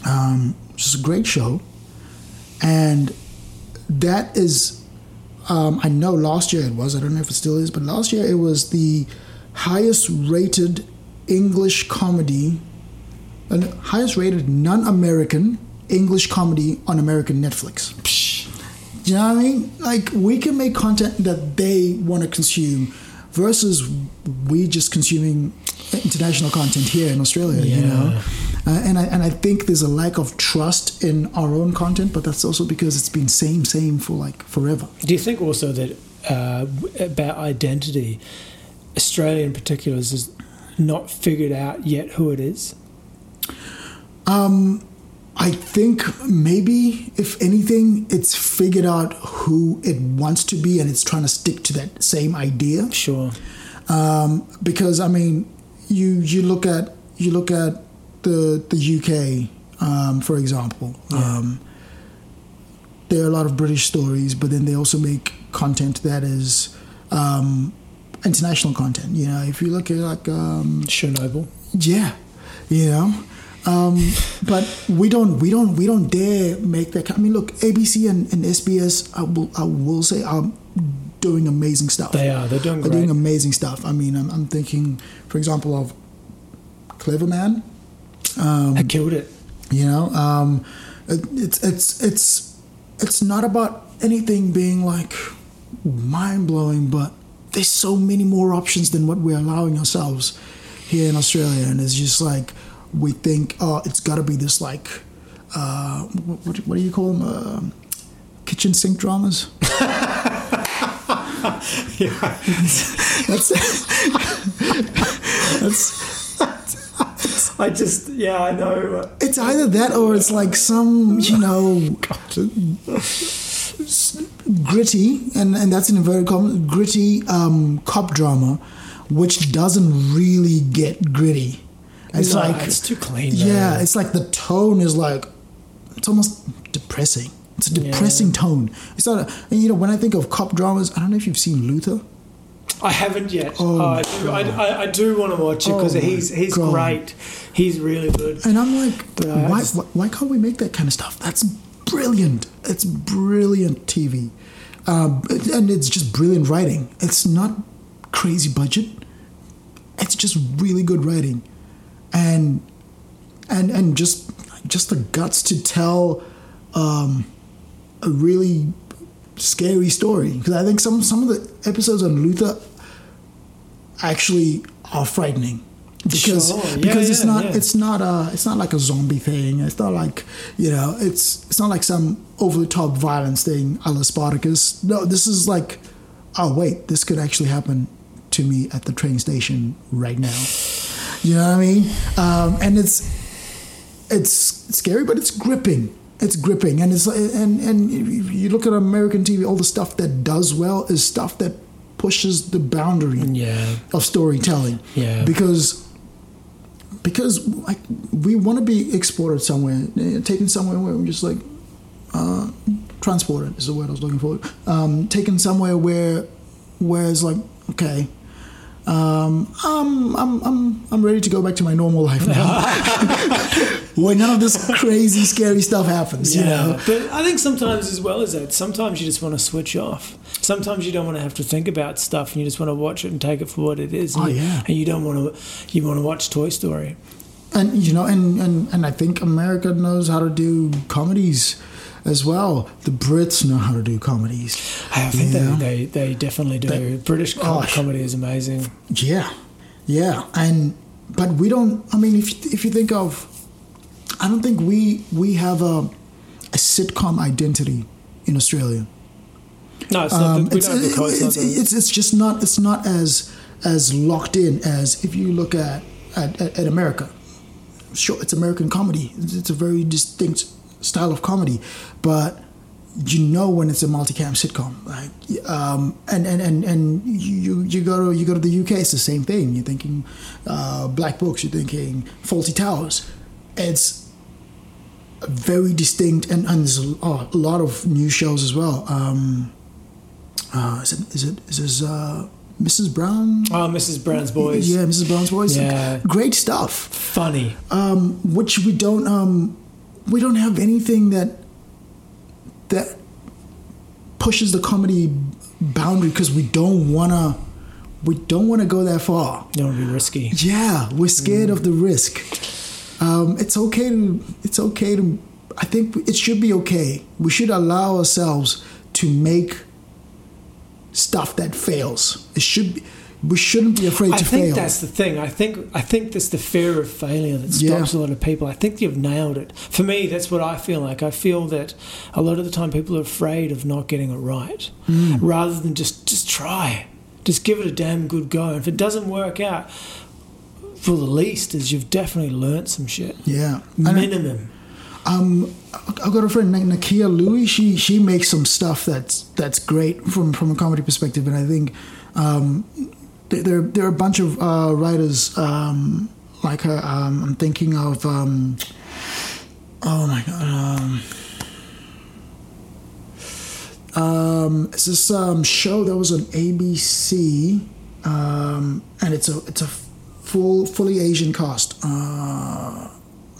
um, which is a great show, and that is. Um, I know last year it was. I don't know if it still is, but last year it was the highest rated English comedy, and highest rated non-American English comedy on American Netflix. Do you know what I mean? Like we can make content that they want to consume versus we just consuming international content here in Australia, you know? Uh, and I and I think there's a lack of trust in our own content, but that's also because it's been same same for like forever. Do you think also that uh, about identity, Australia in particular is not figured out yet who it is? I think maybe if anything, it's figured out who it wants to be, and it's trying to stick to that same idea. Sure. um, because I mean, you you look at you look at the the UK, um, for example. Um, there are a lot of British stories, but then they also make content that is um, international content. You know, if you look at like um, Chernobyl. yeah, you know. Um, but we don't, we don't, we don't dare make that. I mean, look, ABC and, and SBS, I will, I will say, are doing amazing stuff. They are. They're doing They're doing amazing stuff. I mean, I'm, I'm thinking, for example, of Clever Man. I killed it. You know, um, it, it's it's it's it's not about anything being like mind blowing, but there's so many more options than what we're allowing ourselves here in Australia, and it's just like we think, oh, it's got to be this like, uh, what, what, what do you call them? Uh, kitchen sink dramas. Yeah. That's that's I just, yeah, I know. It's either that or it's like some, you know, gritty, and, and that's in inverted commas, gritty um, cop drama, which doesn't really get gritty. It's No, like it's too clean. yeah, it's like the tone is like it's almost depressing. It's a depressing tone. It's not, a, and you know, when I think of cop dramas, I don't know if you've seen Luther. I haven't yet. Oh, I, do, I, I, do want to watch it because Oh, he's he's God. great. He's really good. And I'm like, But why, why can't we make that kind of stuff? That's brilliant. It's brilliant TV. Um, and it's just brilliant writing. It's not crazy budget. It's just really good writing. And and and just just the guts to tell um, a really scary story. Because I think some some of the episodes on Luther actually are frightening. Because Sure. Yeah, because it's yeah, not yeah. it's not a it's not like a zombie thing. It's not like you know it's it's not like some over the top violence thing a la Spartacus. No, this is like oh wait, this could actually happen to me at the train station right now. You know what I mean? Um, and it's it's scary, but it's gripping. It's gripping, and it's and and you look at American TV. All the stuff that does well is stuff that pushes the boundary Yeah. of storytelling. Yeah. Because because like we want to be exported somewhere, eh, taken somewhere where we're just like uh, transported is the word I was looking for. Um, taken somewhere where where it's like okay. Um, I'm, I'm, I'm, I'm ready to go back to my normal life now. where none of this crazy, scary stuff happens, you know? But I think sometimes as well as that, sometimes you just want to switch off. Sometimes you don't want to have to think about stuff, and you just want to watch it and take it for what it is. Oh, and Oh, you, yeah. And you don't want to. You want to watch Toy Story. and you know and, and and i think america knows how to do comedies as well the brits know how to do comedies I think Yeah. they, they they definitely do. They- British com- Gosh. comedy is amazing. yeah yeah and but we don't i mean if if you think of i don't think we we have a a sitcom identity in australia No, it's not. um, the, it's, don't have the quotes. it's, it's, it's just not it's not as as locked in as if you look at at, at, America. Sure, it's American comedy. It's, it's a very distinct style of comedy, but you know when it's a multicam sitcom, like um, and and and and you you go to you go to the UK, it's the same thing. You're thinking uh, Black Books, you're thinking Fawlty Towers. It's very distinct, and, and there's a, oh, a lot of new shows as well. Um, uh, is it is it is this uh, Mrs. Brown? oh, Mrs. Brown's Boys. Yeah, Mrs. Brown's Boys. Yeah. Great stuff. Funny. Um, which we don't um, we don't have anything that that pushes the comedy boundary because we don't wanna we don't wanna go that far. You don't be risky. Yeah, we're scared of the risk. Um, it's okay to. It's okay to. I think it should be okay. We should allow ourselves to make stuff that fails. It should. Be, we shouldn't be afraid I to fail. I think that's the thing. I think I think that's the fear of failure that Yeah. stops a lot of people. I think you've nailed it. For me, that's what I feel like. I feel that a lot of the time people are afraid of not getting it right, Mm. rather than just just try, just give it a damn good go. And if it doesn't work out, for the least is you've definitely learnt some shit. yeah. Minimum. Um, I've got a friend named Nakia Louie. She she makes some stuff that's that's great from from a comedy perspective, and I think um, there there there are a bunch of uh, writers um, like her. Um, I'm thinking of um, oh my god. Um, um, it's this um, show that was on ABC, um, and it's a it's a full fully Asian cast. Uh,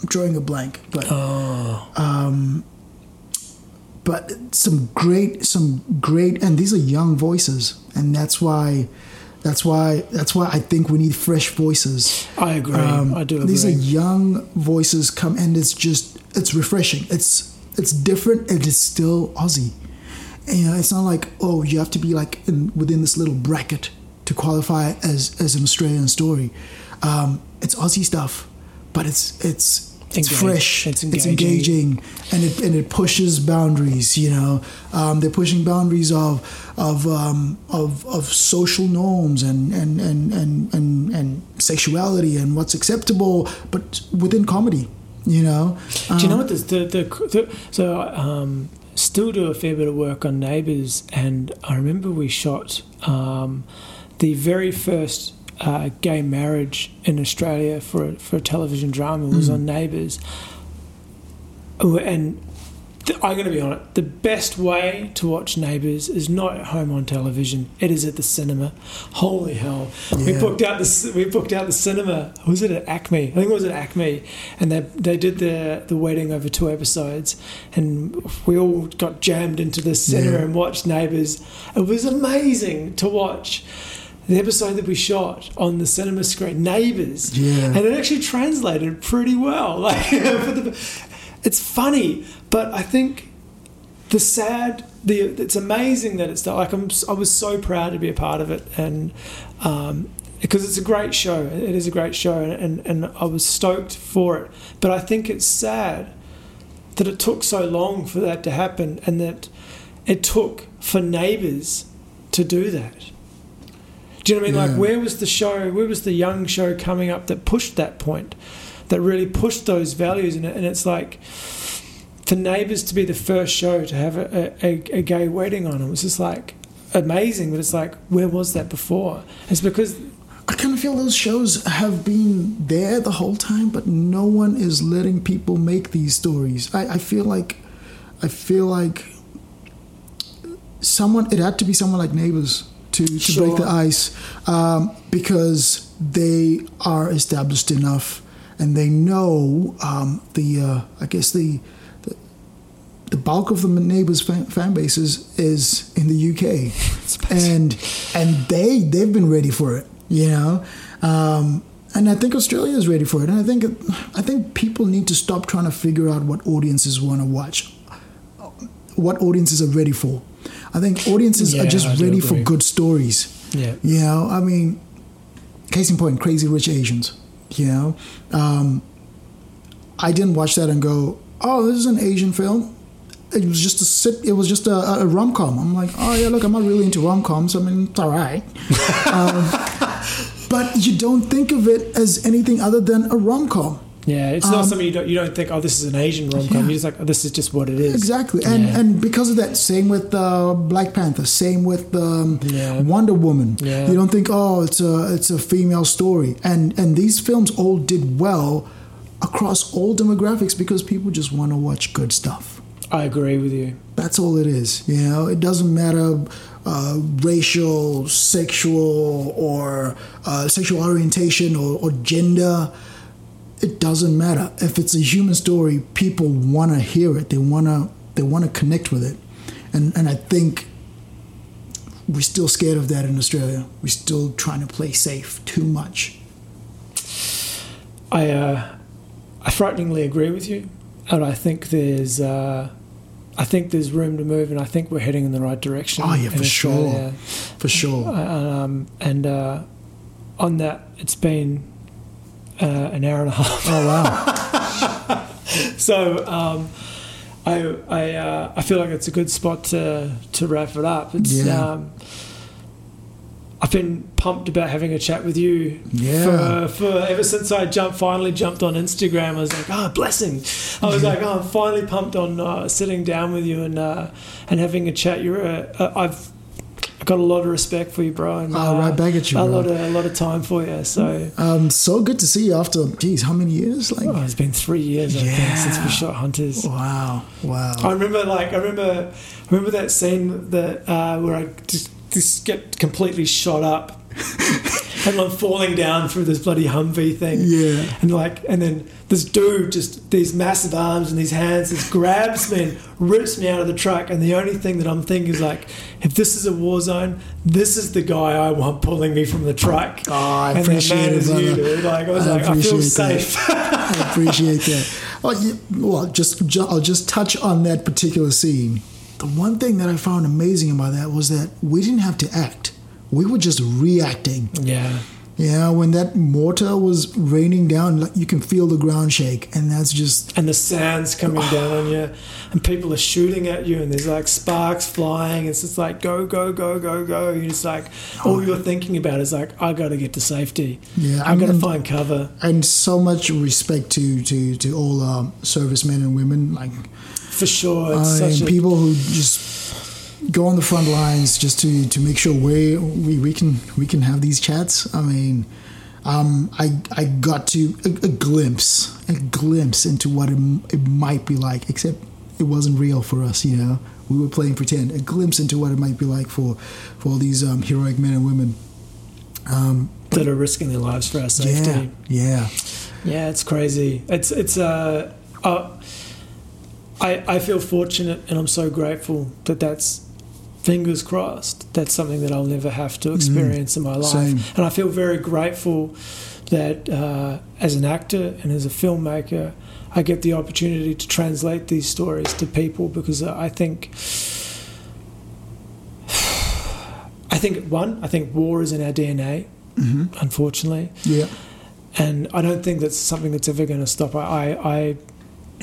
I'm drawing a blank, but Oh, but some great some great and these are young voices and that's why that's why that's why I think we need fresh voices. I agree. Um, I do agree. These are young voices come and it's just it's refreshing. It's it's different and it's still Aussie. And, you know, it's not like oh you have to be like in, within this little bracket to qualify as as an Australian story. Um, it's Aussie stuff, but it's it's it's Engage- fresh. it's It's engaging. engaging, and it and it pushes boundaries. You know, um, they're pushing boundaries of of um, of of social norms and and and and and, and sexuality and what's acceptable, but within comedy. You know, Do you know Um, what this, the, the the so um, still do a fair bit of work on Neighbours, and I remember we shot um, the very first uh, gay marriage in Australia for a, for a television drama was on Neighbours, and. th- I'm going to be honest. The best way to watch Neighbours is not at home on television. It is at the cinema. Holy hell! We booked out the we booked out the cinema. Was it at ACMI? I think it was at ACMI, and they they did the the wedding over two episodes, and we all got jammed into the cinema Yeah. and watched Neighbours. It was amazing to watch. The episode that we shot on the cinema screen, Neighbours, Yeah. and it actually translated pretty well. Like, for the, it's funny, but I think the sad, the it's amazing that it's done. Like I'm, I was so proud to be a part of it, and um, because it's a great show. It is a great show, and, and and I was stoked for it. But I think it's sad that it took so long for that to happen, and that it took for neighbours to do that. Do you know what I mean? Yeah. Like, where was the show? Where was the young show coming up that pushed that point? That really pushed those values, and, and it's like for Neighbours to be the first show to have a, a, a gay wedding on it was just like amazing. But it's like, where was that before? It's because I kind of feel those shows have been there the whole time, but no one is letting people make these stories. I, I feel like I feel like someone it had to be someone like neighbors to, to Sure. break the ice um, because they are established enough and they know um, the uh, I guess the, the the bulk of the neighbors fan, fan bases is in the UK and and they they've been ready for it you know? Um, and I think Australia is ready for it. And I think I think people need to stop trying to figure out what audiences want to watch what audiences are ready for I think audiences Yeah, are just I ready for good stories Yeah. you know, I mean, case in point, Crazy Rich Asians. You know, um, I didn't watch that and go, "Oh, this is an Asian film." It was just a sit. It was just a, a rom com. I'm like, "Oh yeah, look, I'm not really into rom coms. I mean, it's all right." um, but you don't think of it as anything other than a rom com. Yeah, it's not something you don't you don't think. Oh, this is an Asian rom com. Um, Yeah. You're just like, oh, this is just what it is. Exactly, and Yeah. and because of that, same with uh, Black Panther, same with um, Yeah. Wonder Woman. Yeah. You don't think, oh, it's a it's a female story, and and these films all did well across all demographics because people just want to watch good stuff. I agree with you. That's all it is. You know, it doesn't matter uh, racial, sexual, or uh, sexual orientation or, or gender. It doesn't matter if it's a human story. People want to hear it. They want to. They want to connect with it, and and I think we're still scared of that in Australia. We're still trying to play safe too much. I uh, I frighteningly agree with you, and I think there's uh, I think there's room to move, and I think we're heading in the right direction. Oh, yeah, for sure. For sure. Um, and uh, on that, it's been uh, an hour and a half. Oh wow. so um, I I uh, I feel like it's a good spot to to wrap it up. It's Yeah. um, I've been pumped about having a chat with you Yeah. for, for ever since I jumped finally jumped on Instagram. I was like, oh, blessing. I was like, oh, I'm finally pumped on uh, sitting down with you and uh, and having a chat. You're a, uh, I've got a lot of respect for you, bro. And, Oh, right back at you, a bro. lot of a lot of time for you. So. Um, so good to see you after. Geez, how many years? Like. Oh, it's been three years, I think, since we shot Hunters. Wow. Wow. I remember, like, I remember, I remember that scene that uh, where I just, just get completely shot up, and I'm falling down through this bloody Humvee thing. Yeah. And like, and then this dude just these massive arms and these hands just grabs me and rips me out of the truck. And the only thing that I'm thinking is like, if this is a war zone, this is the guy I want pulling me from the truck. Oh, I and appreciate it, is you, dude. Like I was I like, I feel safe. I appreciate that. Oh, yeah, well, just, ju- I'll just touch on that particular scene. The one thing that I found amazing about that was that we didn't have to act. We were just reacting. yeah. Yeah, when that mortar was raining down, like, you can feel the ground shake, and that's just and the sand's coming down on you, and people are shooting at you, and there's like sparks flying. It's just like go, go, go, go, go. You're just like all you're thinking about is like I got to get to safety. Yeah, I got to find cover and so much respect to to to all um, servicemen and women. Like for sure. Mean, such a people who just go on the front lines just to to make sure we we, we can we can have these chats. I mean, um, I I got to a, a glimpse a glimpse into what it, it might be like, except it wasn't real for us. You know, we were playing pretend. A glimpse into what it might be like for for all these um, heroic men and women. Um, that are risking their lives for our safety. yeah, yeah. Yeah, it's crazy. It's it's uh, uh I I feel fortunate and I'm so grateful that that's fingers crossed. That's something that I'll never have to experience in my life. same. And I feel very grateful that uh, as an actor and as a filmmaker, I get the opportunity to translate these stories to people because I think. I think one, I think war is in our DNA, hmm unfortunately Yeah, and I don't think that's something that's ever going to stop. I, I,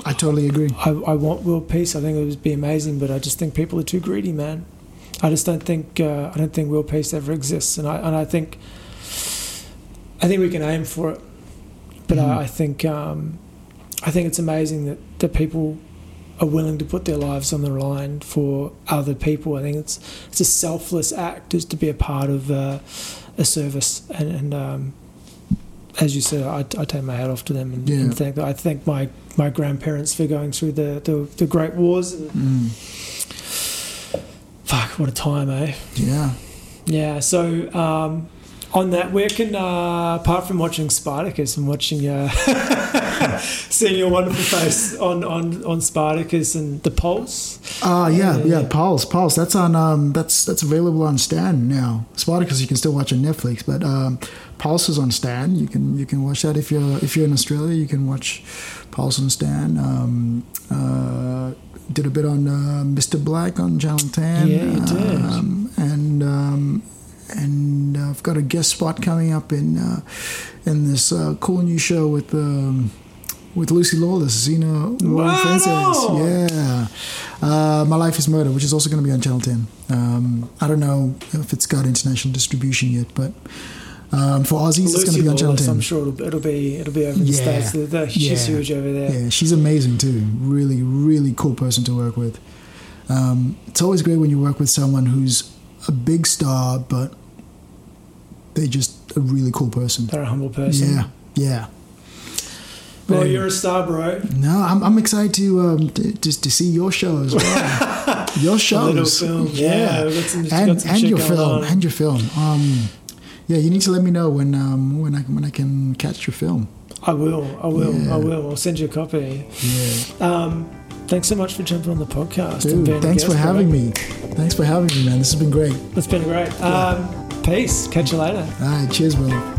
I totally agree. I, I want world peace. I think it would be amazing, but I just think people are too greedy, man. I just don't think uh, I don't think world peace ever exists, and I and I think I think we can aim for it, but Mhm. I, I think um, I think it's amazing that that people are willing to put their lives on the line for other people. I think it's it's a selfless act just to be a part of uh, a service, and, and um, as you said, I, I take my hat off to them and, Yeah. and thank I thank my my grandparents for going through the the, the great wars. And, Mm. Fuck, what a time, eh? Yeah. Yeah. So um, on that, where can uh, apart from watching Spartacus and watching uh, seeing your wonderful face on on on Spartacus and the Pulse. Uh yeah, Yeah, yeah, yeah. Pulse, Pulse. That's on um that's that's available on Stan now. Spartacus you can still watch on Netflix, but um Pulse is on Stan. You can you can watch that if you're if you're in Australia, you can watch Pulse on Stan. Um uh did a bit on uh, Mr. Black on Channel 10. Yeah, you did. Um, and um and uh, I've got a guest spot coming up in uh, in this uh, cool new show with um, with Lucy Lawless, Xena Right Frances. on. Yeah. Uh, My Life is Murder, which is also going to be on Channel 10. Um, I don't know if it's got international distribution yet, but um, for Aussies, it's going to be on Channel 10. I'm sure it'll, it'll be it'll be over in the Yeah. states. The, the, she's Yeah. huge over there. Yeah, she's amazing too. Really, really cool person to work with. Um, it's always great when you work with someone who's a big star, but they're just a really cool person. They're a humble person. Yeah, yeah. Well, Very- you're a star, bro. No, I'm, I'm excited to um to, to, to see your show as well. your shows. Yeah. some, and and your film, on. and your film. Um, yeah, you need to let me know when um when I when I can catch your film. I will. I will. Yeah. I will. I'll send you a copy. Yeah, Um, thanks so much for jumping on the podcast. dude, thanks for having me. Thanks for having me, man. This has been great. It's been great. Um, peace. Catch you later. All right, cheers, brother.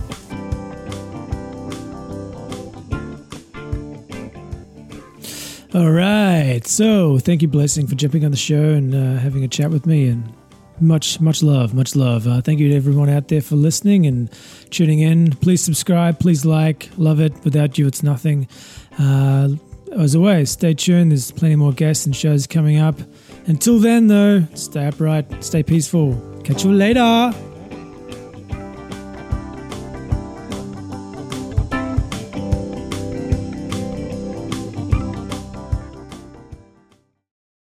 All right. So thank you, Blessing, for jumping on the show and uh, having a chat with me. And much, much love, much love. Uh, thank you to everyone out there for listening and tuning in. Please subscribe. Please like. Love it. Without you, it's nothing. Uh, as always, stay tuned. There's plenty more guests and shows coming up. Until then, though, stay upright, stay peaceful. Catch you later.